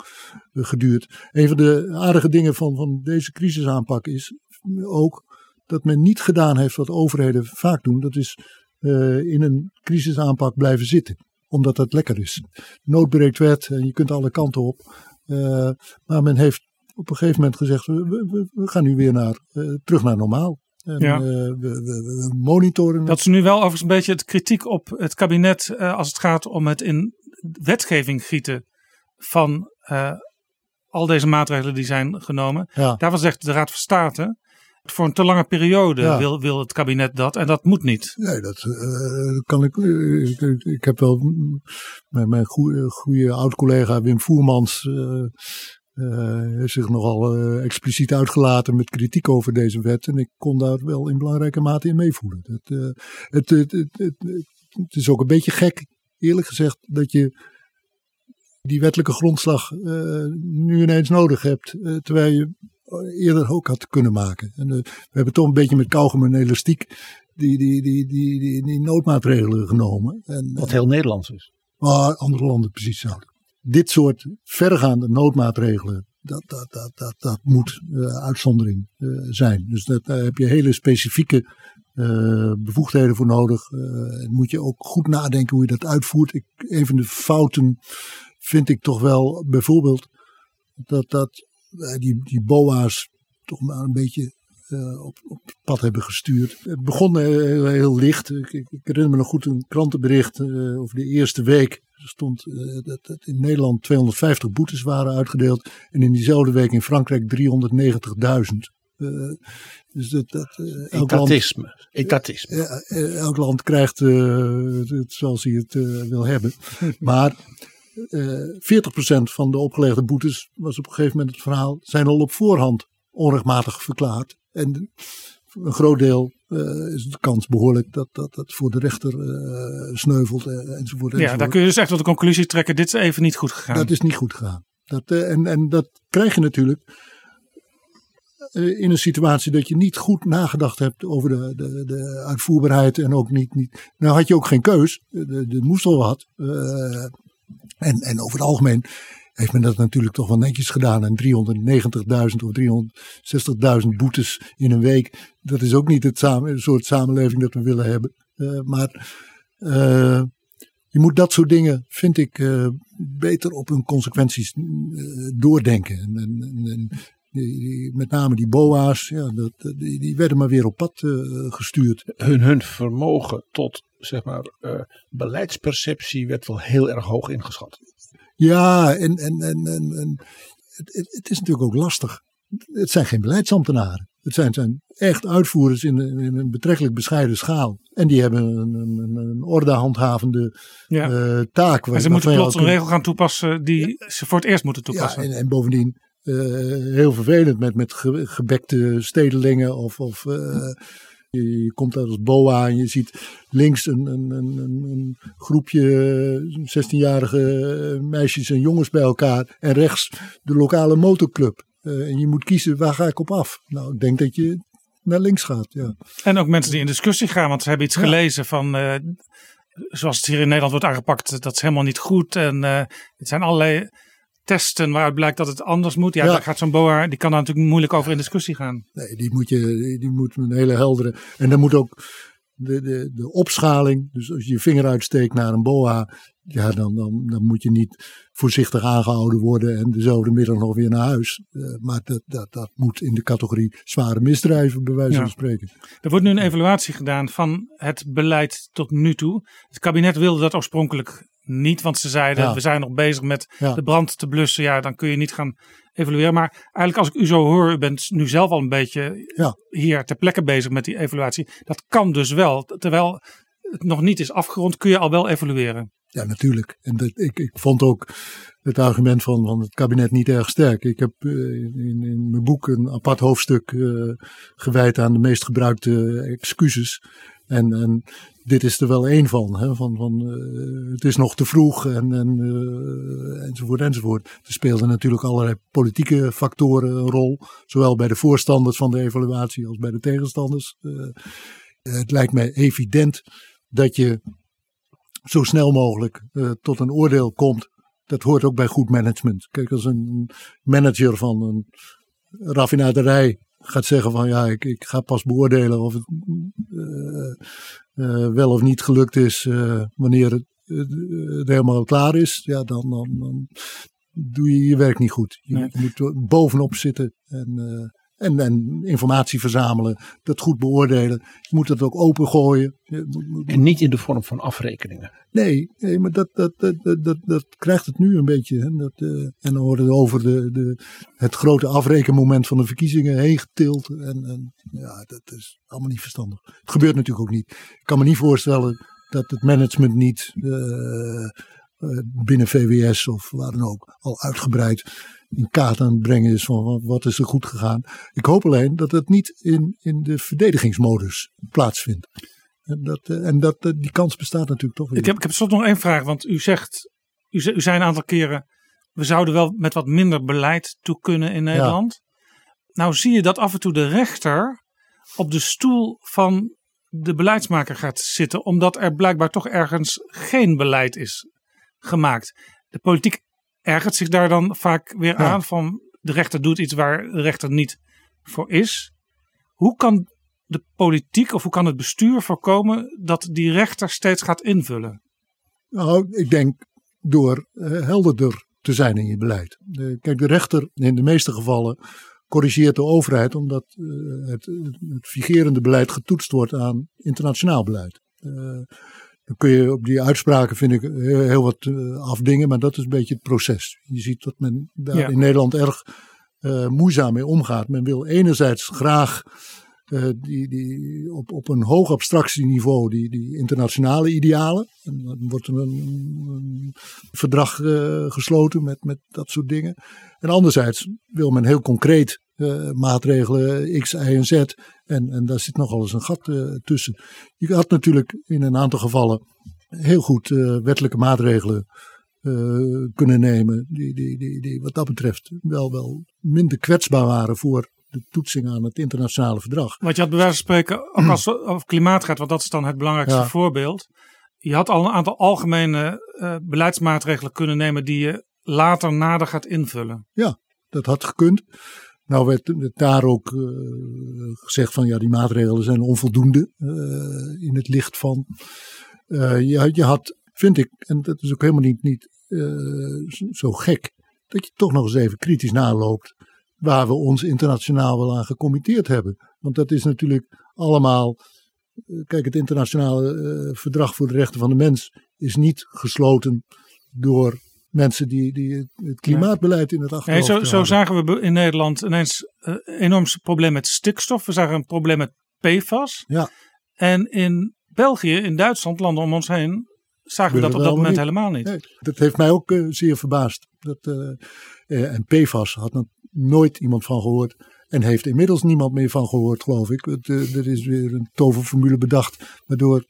eh, geduurd. Een van de aardige dingen van, van deze crisisaanpak is ook dat men niet gedaan heeft wat overheden vaak doen. Dat is eh, in een crisisaanpak blijven zitten. Omdat dat lekker is. Nood breekt wet en je kunt alle kanten op. Eh, maar men heeft op een gegeven moment gezegd, we, gaan nu weer naar, eh, terug naar normaal. En Ja. eh, we, monitoren. Dat is nu wel overigens een beetje het kritiek op het kabinet als het gaat om het in wetgeving gieten van al deze maatregelen die zijn genomen. Ja. Daarvan zegt de Raad van State, voor een te lange periode Ja. wil, wil het kabinet dat en dat moet niet. Nee, dat eh, kan ik, ik. heb wel mijn, mijn goede, goede oud-collega Wim Voermans. eh, eh, heeft zich nogal expliciet uitgelaten met kritiek over deze wet. En ik kon daar wel in belangrijke mate in meevoelen. Het, het, het, het, het, het is ook een beetje gek, eerlijk gezegd, dat je die wettelijke grondslag nu ineens nodig hebt. terwijl je eerder ook had kunnen maken. En, eh, we hebben toch een beetje met kauwgom en elastiek die, die, die, die, die, die noodmaatregelen genomen. En, Wat heel Nederlands is. waar andere landen precies zouden. Dit soort verregaande noodmaatregelen, dat, dat, dat, dat, dat moet eh, uitzondering eh, zijn. Dus dat, daar heb je hele specifieke bevoegdheden voor nodig. Moet je ook goed nadenken hoe je dat uitvoert. Ik, een van de fouten vind ik toch wel bijvoorbeeld dat, dat die, die BOA's toch maar een beetje eh, op, op het pad hebben gestuurd. Het begon eh, heel, heel licht. Ik, ik, ik herinner me nog goed een krantenbericht eh, over de eerste week. Er stond eh, dat, dat in Nederland 250 boetes waren uitgedeeld. En in diezelfde week in Frankrijk 390.000. Eh, dus dat, dat, eh, elk, land, Etatisme. Eh, elk land krijgt eh, het zoals hij het eh, wil hebben. Maar eh 40% van de opgelegde boetes was op een gegeven moment het verhaal, zijn al op voorhand onrechtmatig verklaard. En een groot deel eh, is de kans behoorlijk dat dat, dat voor de rechter eh, sneuvelt eh, enzovoort. Ja, daar kun je dus echt tot de conclusie trekken, dit is even niet goed gegaan. Dat is niet goed gegaan. Dat, eh, en, en dat krijg je natuurlijk eh, in een situatie dat je niet goed nagedacht hebt over de, de, de uitvoerbaarheid. En ook niet, niet. Nou had je ook geen keus. Er moest wel wat. En, en over het algemeen heeft men dat natuurlijk toch wel netjes gedaan. En 390.000 of 360.000 boetes in een week. Dat is ook niet het, samen, soort samenleving dat we willen hebben. Eh, maar eh, je moet dat soort dingen, vind ik, eh, beter op hun consequenties doordenken. En, en, met name die BOA's, ja, dat, die, werden maar weer op pad gestuurd. Hun, hun vermogen tot zeg maar, eh, beleidsperceptie werd wel heel erg hoog ingeschat. Ja, en, en, en, en, en het, het, het is natuurlijk ook lastig. Het zijn geen beleidsambtenaren. Het zijn, zijn echt uitvoerders in, een- in een betrekkelijk bescheiden schaal. En die hebben een, een, een, ordehandhavende ja. eh, taak. en ze moeten plots een regel gaan toepassen die ze voor het eerst moeten Ja, toepassen. en, en bovendien eh, heel vervelend met, met ge- gebekte stedelingen. Of, of eh, je, je komt daar als boa en je ziet links een, een, een, een, groepje eh, 16-jarige meisjes en jongens bij elkaar. En rechts de lokale motorclub. Eh, en je moet kiezen waar ga ik op af. Nou, ik denk dat je naar links gaat. Ja. En ook mensen die in discussie gaan, want ze hebben iets Ja. gelezen van, eh, zoals het hier in Nederland wordt aangepakt, dat is helemaal niet goed. En eh, het zijn allerlei testen waaruit blijkt dat het anders moet. Ja, Ja. daar gaat zo'n boa, die kan daar natuurlijk moeilijk over in discussie gaan. Nee, die moet je, die, moet een hele heldere. En dan moet ook de, de, de opschaling. Dus als je je vinger uitsteekt naar een boa. Ja, dan, dan, dan moet je niet voorzichtig aangehouden worden. En dezelfde middag nog weer naar huis. Eh, maar dat, dat, dat moet in de categorie zware misdrijven, bij wijze Ja. van spreken. Er wordt nu een evaluatie gedaan van het beleid tot nu toe. Het kabinet wilde dat oorspronkelijk niet, want ze zeiden Ja. we zijn nog bezig met Ja. de brand te blussen. Ja, dan kun je niet gaan evalueren. Maar eigenlijk als ik u zo hoor, u bent nu zelf al een beetje Ja. hier ter plekke bezig met die evaluatie. Dat kan dus wel. Terwijl het nog niet is afgerond, kun je al wel evalueren. Ja, natuurlijk. En dat, ik, ik vond ook het argument van, van het kabinet niet erg sterk. Ik heb eh, in, in mijn boek een apart hoofdstuk eh, gewijd aan de meest gebruikte excuses. En, dit is er wel één van. Hè, van, van eh, het is nog te vroeg en, en, eh, enzovoort enzovoort. Er speelden natuurlijk allerlei politieke factoren een rol. Zowel bij de voorstanders van de evaluatie als bij de tegenstanders. Eh, het lijkt mij evident dat je zo snel mogelijk tot een oordeel komt. Dat hoort ook bij goed management. Kijk, als een manager van een raffinaderij gaat zeggen van ja, ik, ik ga pas beoordelen of het eh, eh, wel of niet gelukt is eh, wanneer het, helemaal klaar is. Ja, dan, dan, dan doe je je werk niet goed. Je, moet bovenop zitten en, En, en informatie verzamelen, dat goed beoordelen. Je moet het ook opengooien. En niet in de vorm van afrekeningen. Nee, nee maar dat, dat, dat, dat, dat, dat krijgt het nu een beetje. Hè? Dat, eh, en dan wordt het over de, de, het grote afrekenmoment van de verkiezingen heen getild. En, en ja, dat is allemaal niet verstandig. Het gebeurt natuurlijk ook niet. Ik kan me niet voorstellen dat het management niet eh, binnen VWS of waar dan ook al uitgebreid in kaart aan het brengen is van wat- is er goed gegaan. Ik hoop alleen dat het niet in, in de verdedigingsmodus plaatsvindt. En, dat, eh, en dat, eh, die kans bestaat natuurlijk toch weer. Ik heb, ik heb slot nog één vraag, want u zegt, u, ze- u zei een aantal keren, we zouden wel met wat minder beleid toe kunnen in Nederland. Nou zie je dat af en toe de rechter op de stoel van de beleidsmaker gaat zitten, omdat er blijkbaar toch ergens geen beleid is gemaakt. De politiek ergert zich daar dan vaak weer Ja. aan van de rechter doet iets waar de rechter niet voor is. Hoe kan de politiek of hoe kan het bestuur voorkomen dat die rechter steeds gaat invullen? Nou, ik denk door eh, helderder te zijn in je beleid. Eh, kijk, de rechter in de meeste gevallen corrigeert de overheid omdat eh, het, het vigerende beleid getoetst wordt aan internationaal beleid. Dan kun je op die uitspraken, vind ik, heel, wat eh, afdingen, maar dat is een beetje het proces. Je ziet dat men daar Ja. in Nederland erg eh, moeizaam mee omgaat. Men wil enerzijds graag eh, die, die op, op een hoog abstractieniveau die, die internationale idealen. En dan wordt er een, een verdrag gesloten met, met dat soort dingen. En anderzijds wil men heel concreet maatregelen X, Y en Z. En, en daar zit nogal eens een gat eh, tussen. Je had natuurlijk in een aantal gevallen heel goed eh, wettelijke maatregelen eh, kunnen nemen. Die, die, die, die wat dat betreft wel, wel minder kwetsbaar waren voor de toetsing aan het internationale verdrag. Want je had bij wijze van spreken, ook *clears throat* als het over klimaat gaat, want dat is dan het belangrijkste Ja. voorbeeld. Je had al een aantal algemene beleidsmaatregelen kunnen nemen die je later nader gaat invullen. Dat had gekund. Nou werd daar ook eh, gezegd van ja, die maatregelen zijn onvoldoende eh, in het licht van. eh, je, je had, vind ik, en dat is ook helemaal niet, niet zo- gek, dat je toch nog eens even kritisch naloopt waar we ons internationaal wel aan gecommitteerd hebben. Want dat is natuurlijk allemaal. Kijk, het internationale verdrag voor de rechten van de mens is niet gesloten door mensen die, die het- klimaatbeleid in het Nee, achterhoofd zo, zo houden. zagen we in Nederland ineens eh, een enorm probleem met stikstof. We zagen een probleem met PFAS. Ja. En in België, in Duitsland, landen om ons heen, zagen we dat op dat moment helemaal niet. Nee, dat heeft mij ook eh, zeer verbaasd. Dat, eh, eh, en PFAS had nog nooit iemand van gehoord. En heeft inmiddels niemand meer van gehoord, geloof ik. Eh, er is weer een toverformule bedacht. Waardoor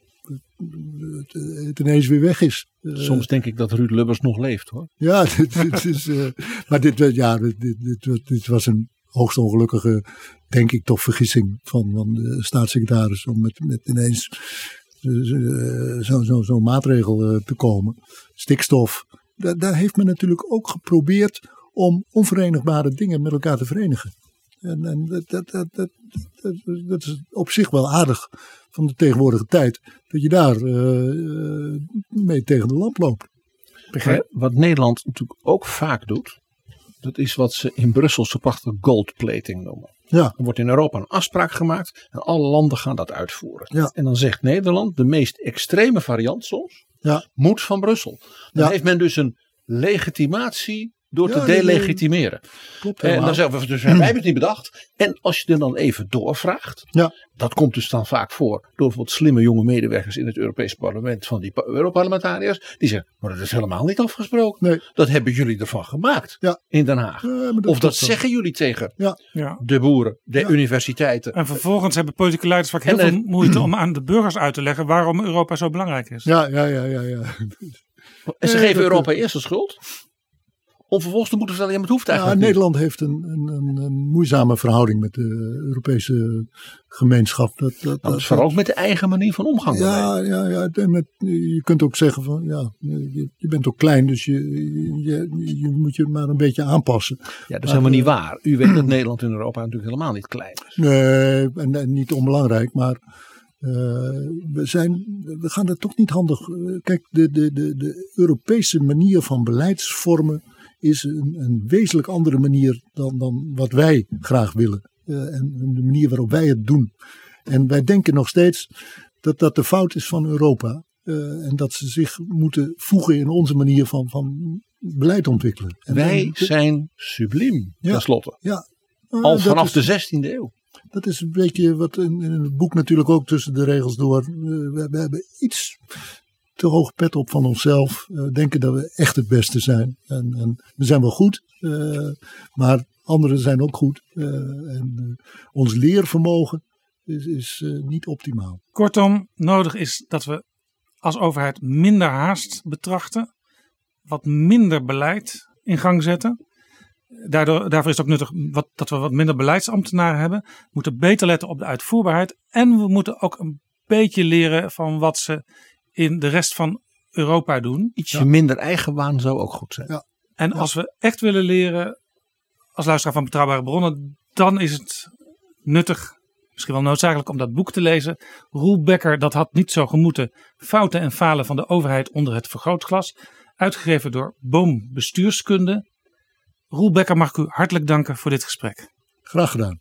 het, ineens weer weg is. Eh, Soms denk ik dat Ruud Lubbers nog leeft hoor. Ja, *laughs* dit, dit is, eh, maar dit, eh, ja, dit, dit, was een hoogst ongelukkige, denk ik toch, vergissing van, van de staatssecretaris. Om met, met ineens eh, zo'n zo, zo maatregel te komen. Stikstof. Daar, daar heeft men natuurlijk ook geprobeerd om onverenigbare dingen met elkaar te verenigen. En, en dat, dat, dat, dat, dat, dat is op zich wel aardig van de tegenwoordige tijd. Dat je daar eh, eh, mee tegen de lamp loopt. Maar wat Nederland natuurlijk ook vaak doet. Dat is wat ze in Brussel zo prachtig goldplating noemen. Ja, Er wordt in Europa een afspraak gemaakt en alle landen gaan dat uitvoeren. Ja. En dan zegt Nederland, de meest extreme variant soms, Ja. moet van Brussel. Dan Ja. heeft men dus een legitimatie door Ja, te nee, nee. delegitimeren. klopt En helemaal. dan zeggen we, dus wij hebben het niet bedacht. En als je er dan even doorvraagt, Ja. dat komt dus dan vaak voor door bijvoorbeeld slimme jonge medewerkers in het Europees parlement van die pa- Europarlementariërs. Die zeggen, maar dat is helemaal niet afgesproken. Nee. Dat hebben jullie ervan gemaakt Ja. in Den Haag. Of dat zeggen jullie tegen Ja. de boeren, de Ja. universiteiten. En vervolgens hebben politieke leiders vaak heel En, eh, veel moeite om aan de burgers uit te leggen waarom Europa zo belangrijk is. Ja, ja, ja, ja. ja. En ze geven Europa eerst de schuld. Om vervolgens te moeten vertellen, ja, maar het hoeft ja eigenlijk niet. Nederland heeft een, een, een, moeizame verhouding met de Europese gemeenschap. Dat, dat, Dat dat- is vooral ook met de eigen manier van omgang. Ja, ja, ja. en met, je kunt ook zeggen van ja, je, je bent ook klein, dus je, je, je moet je maar een beetje aanpassen. Ja, dat is helemaal niet waar. U weet dat Nederland in Europa natuurlijk helemaal niet klein is. Nee, en, en niet onbelangrijk, maar eh, we, zijn, we gaan er toch niet handig. eh, Kijk, de, de, de, de Europese manier van beleidsvormen is een, een wezenlijk andere manier dan, dan wat wij graag willen. en de manier waarop wij het doen. En wij denken nog steeds dat dat de fout is van Europa. en dat ze zich moeten voegen in onze manier van, van beleid ontwikkelen. En wij zijn subliem, ja, tenslotte. Ja, Al vanaf de 16e eeuw. Dat is een beetje wat in, in, het boek natuurlijk ook tussen de regels door. we, we hebben iets te hoog pet op van onszelf. Uh, denken dat we echt het beste zijn. En, en we zijn wel goed, uh, maar anderen zijn ook goed. Uh, en ons leervermogen is, is niet optimaal. Kortom, nodig is dat we als overheid minder haast betrachten. Wat minder beleid in gang zetten. Daardoor, daarvoor is het ook nuttig wat, dat we wat minder beleidsambtenaren hebben. We moeten beter letten op de uitvoerbaarheid. En we moeten ook een beetje leren van wat ze in de rest van Europa doen. Ietsje minder eigenwaan zou ook goed zijn. Ja. En als we echt willen leren als luisteraar van betrouwbare bronnen, dan is het nuttig, misschien wel noodzakelijk om dat boek te lezen. Roel Becker, dat had niet zo gemoeten. Fouten en falen van de overheid onder het vergrootglas. Uitgegeven door Boom Bestuurskunde. Roel Becker mag ik u hartelijk danken voor dit gesprek. Graag gedaan.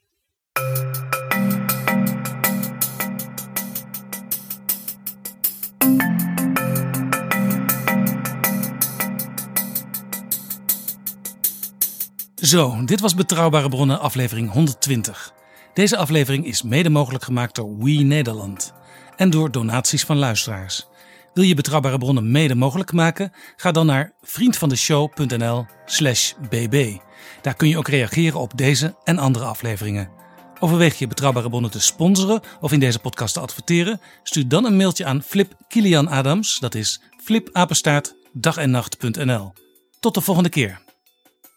Zo, dit was Betrouwbare Bronnen aflevering 120. Deze aflevering is mede mogelijk gemaakt door We Nederland en door donaties van luisteraars. Wil je Betrouwbare Bronnen mede mogelijk maken? Ga dan naar vriendvandeshow.nl/slash bb. Daar kun je ook reageren op deze en andere afleveringen. Overweeg je Betrouwbare Bronnen te sponsoren of in deze podcast te adverteren? Stuur dan een mailtje aan Flip Kilian Adams, dat is flipapenstaart dagennacht.nl. Tot de volgende keer.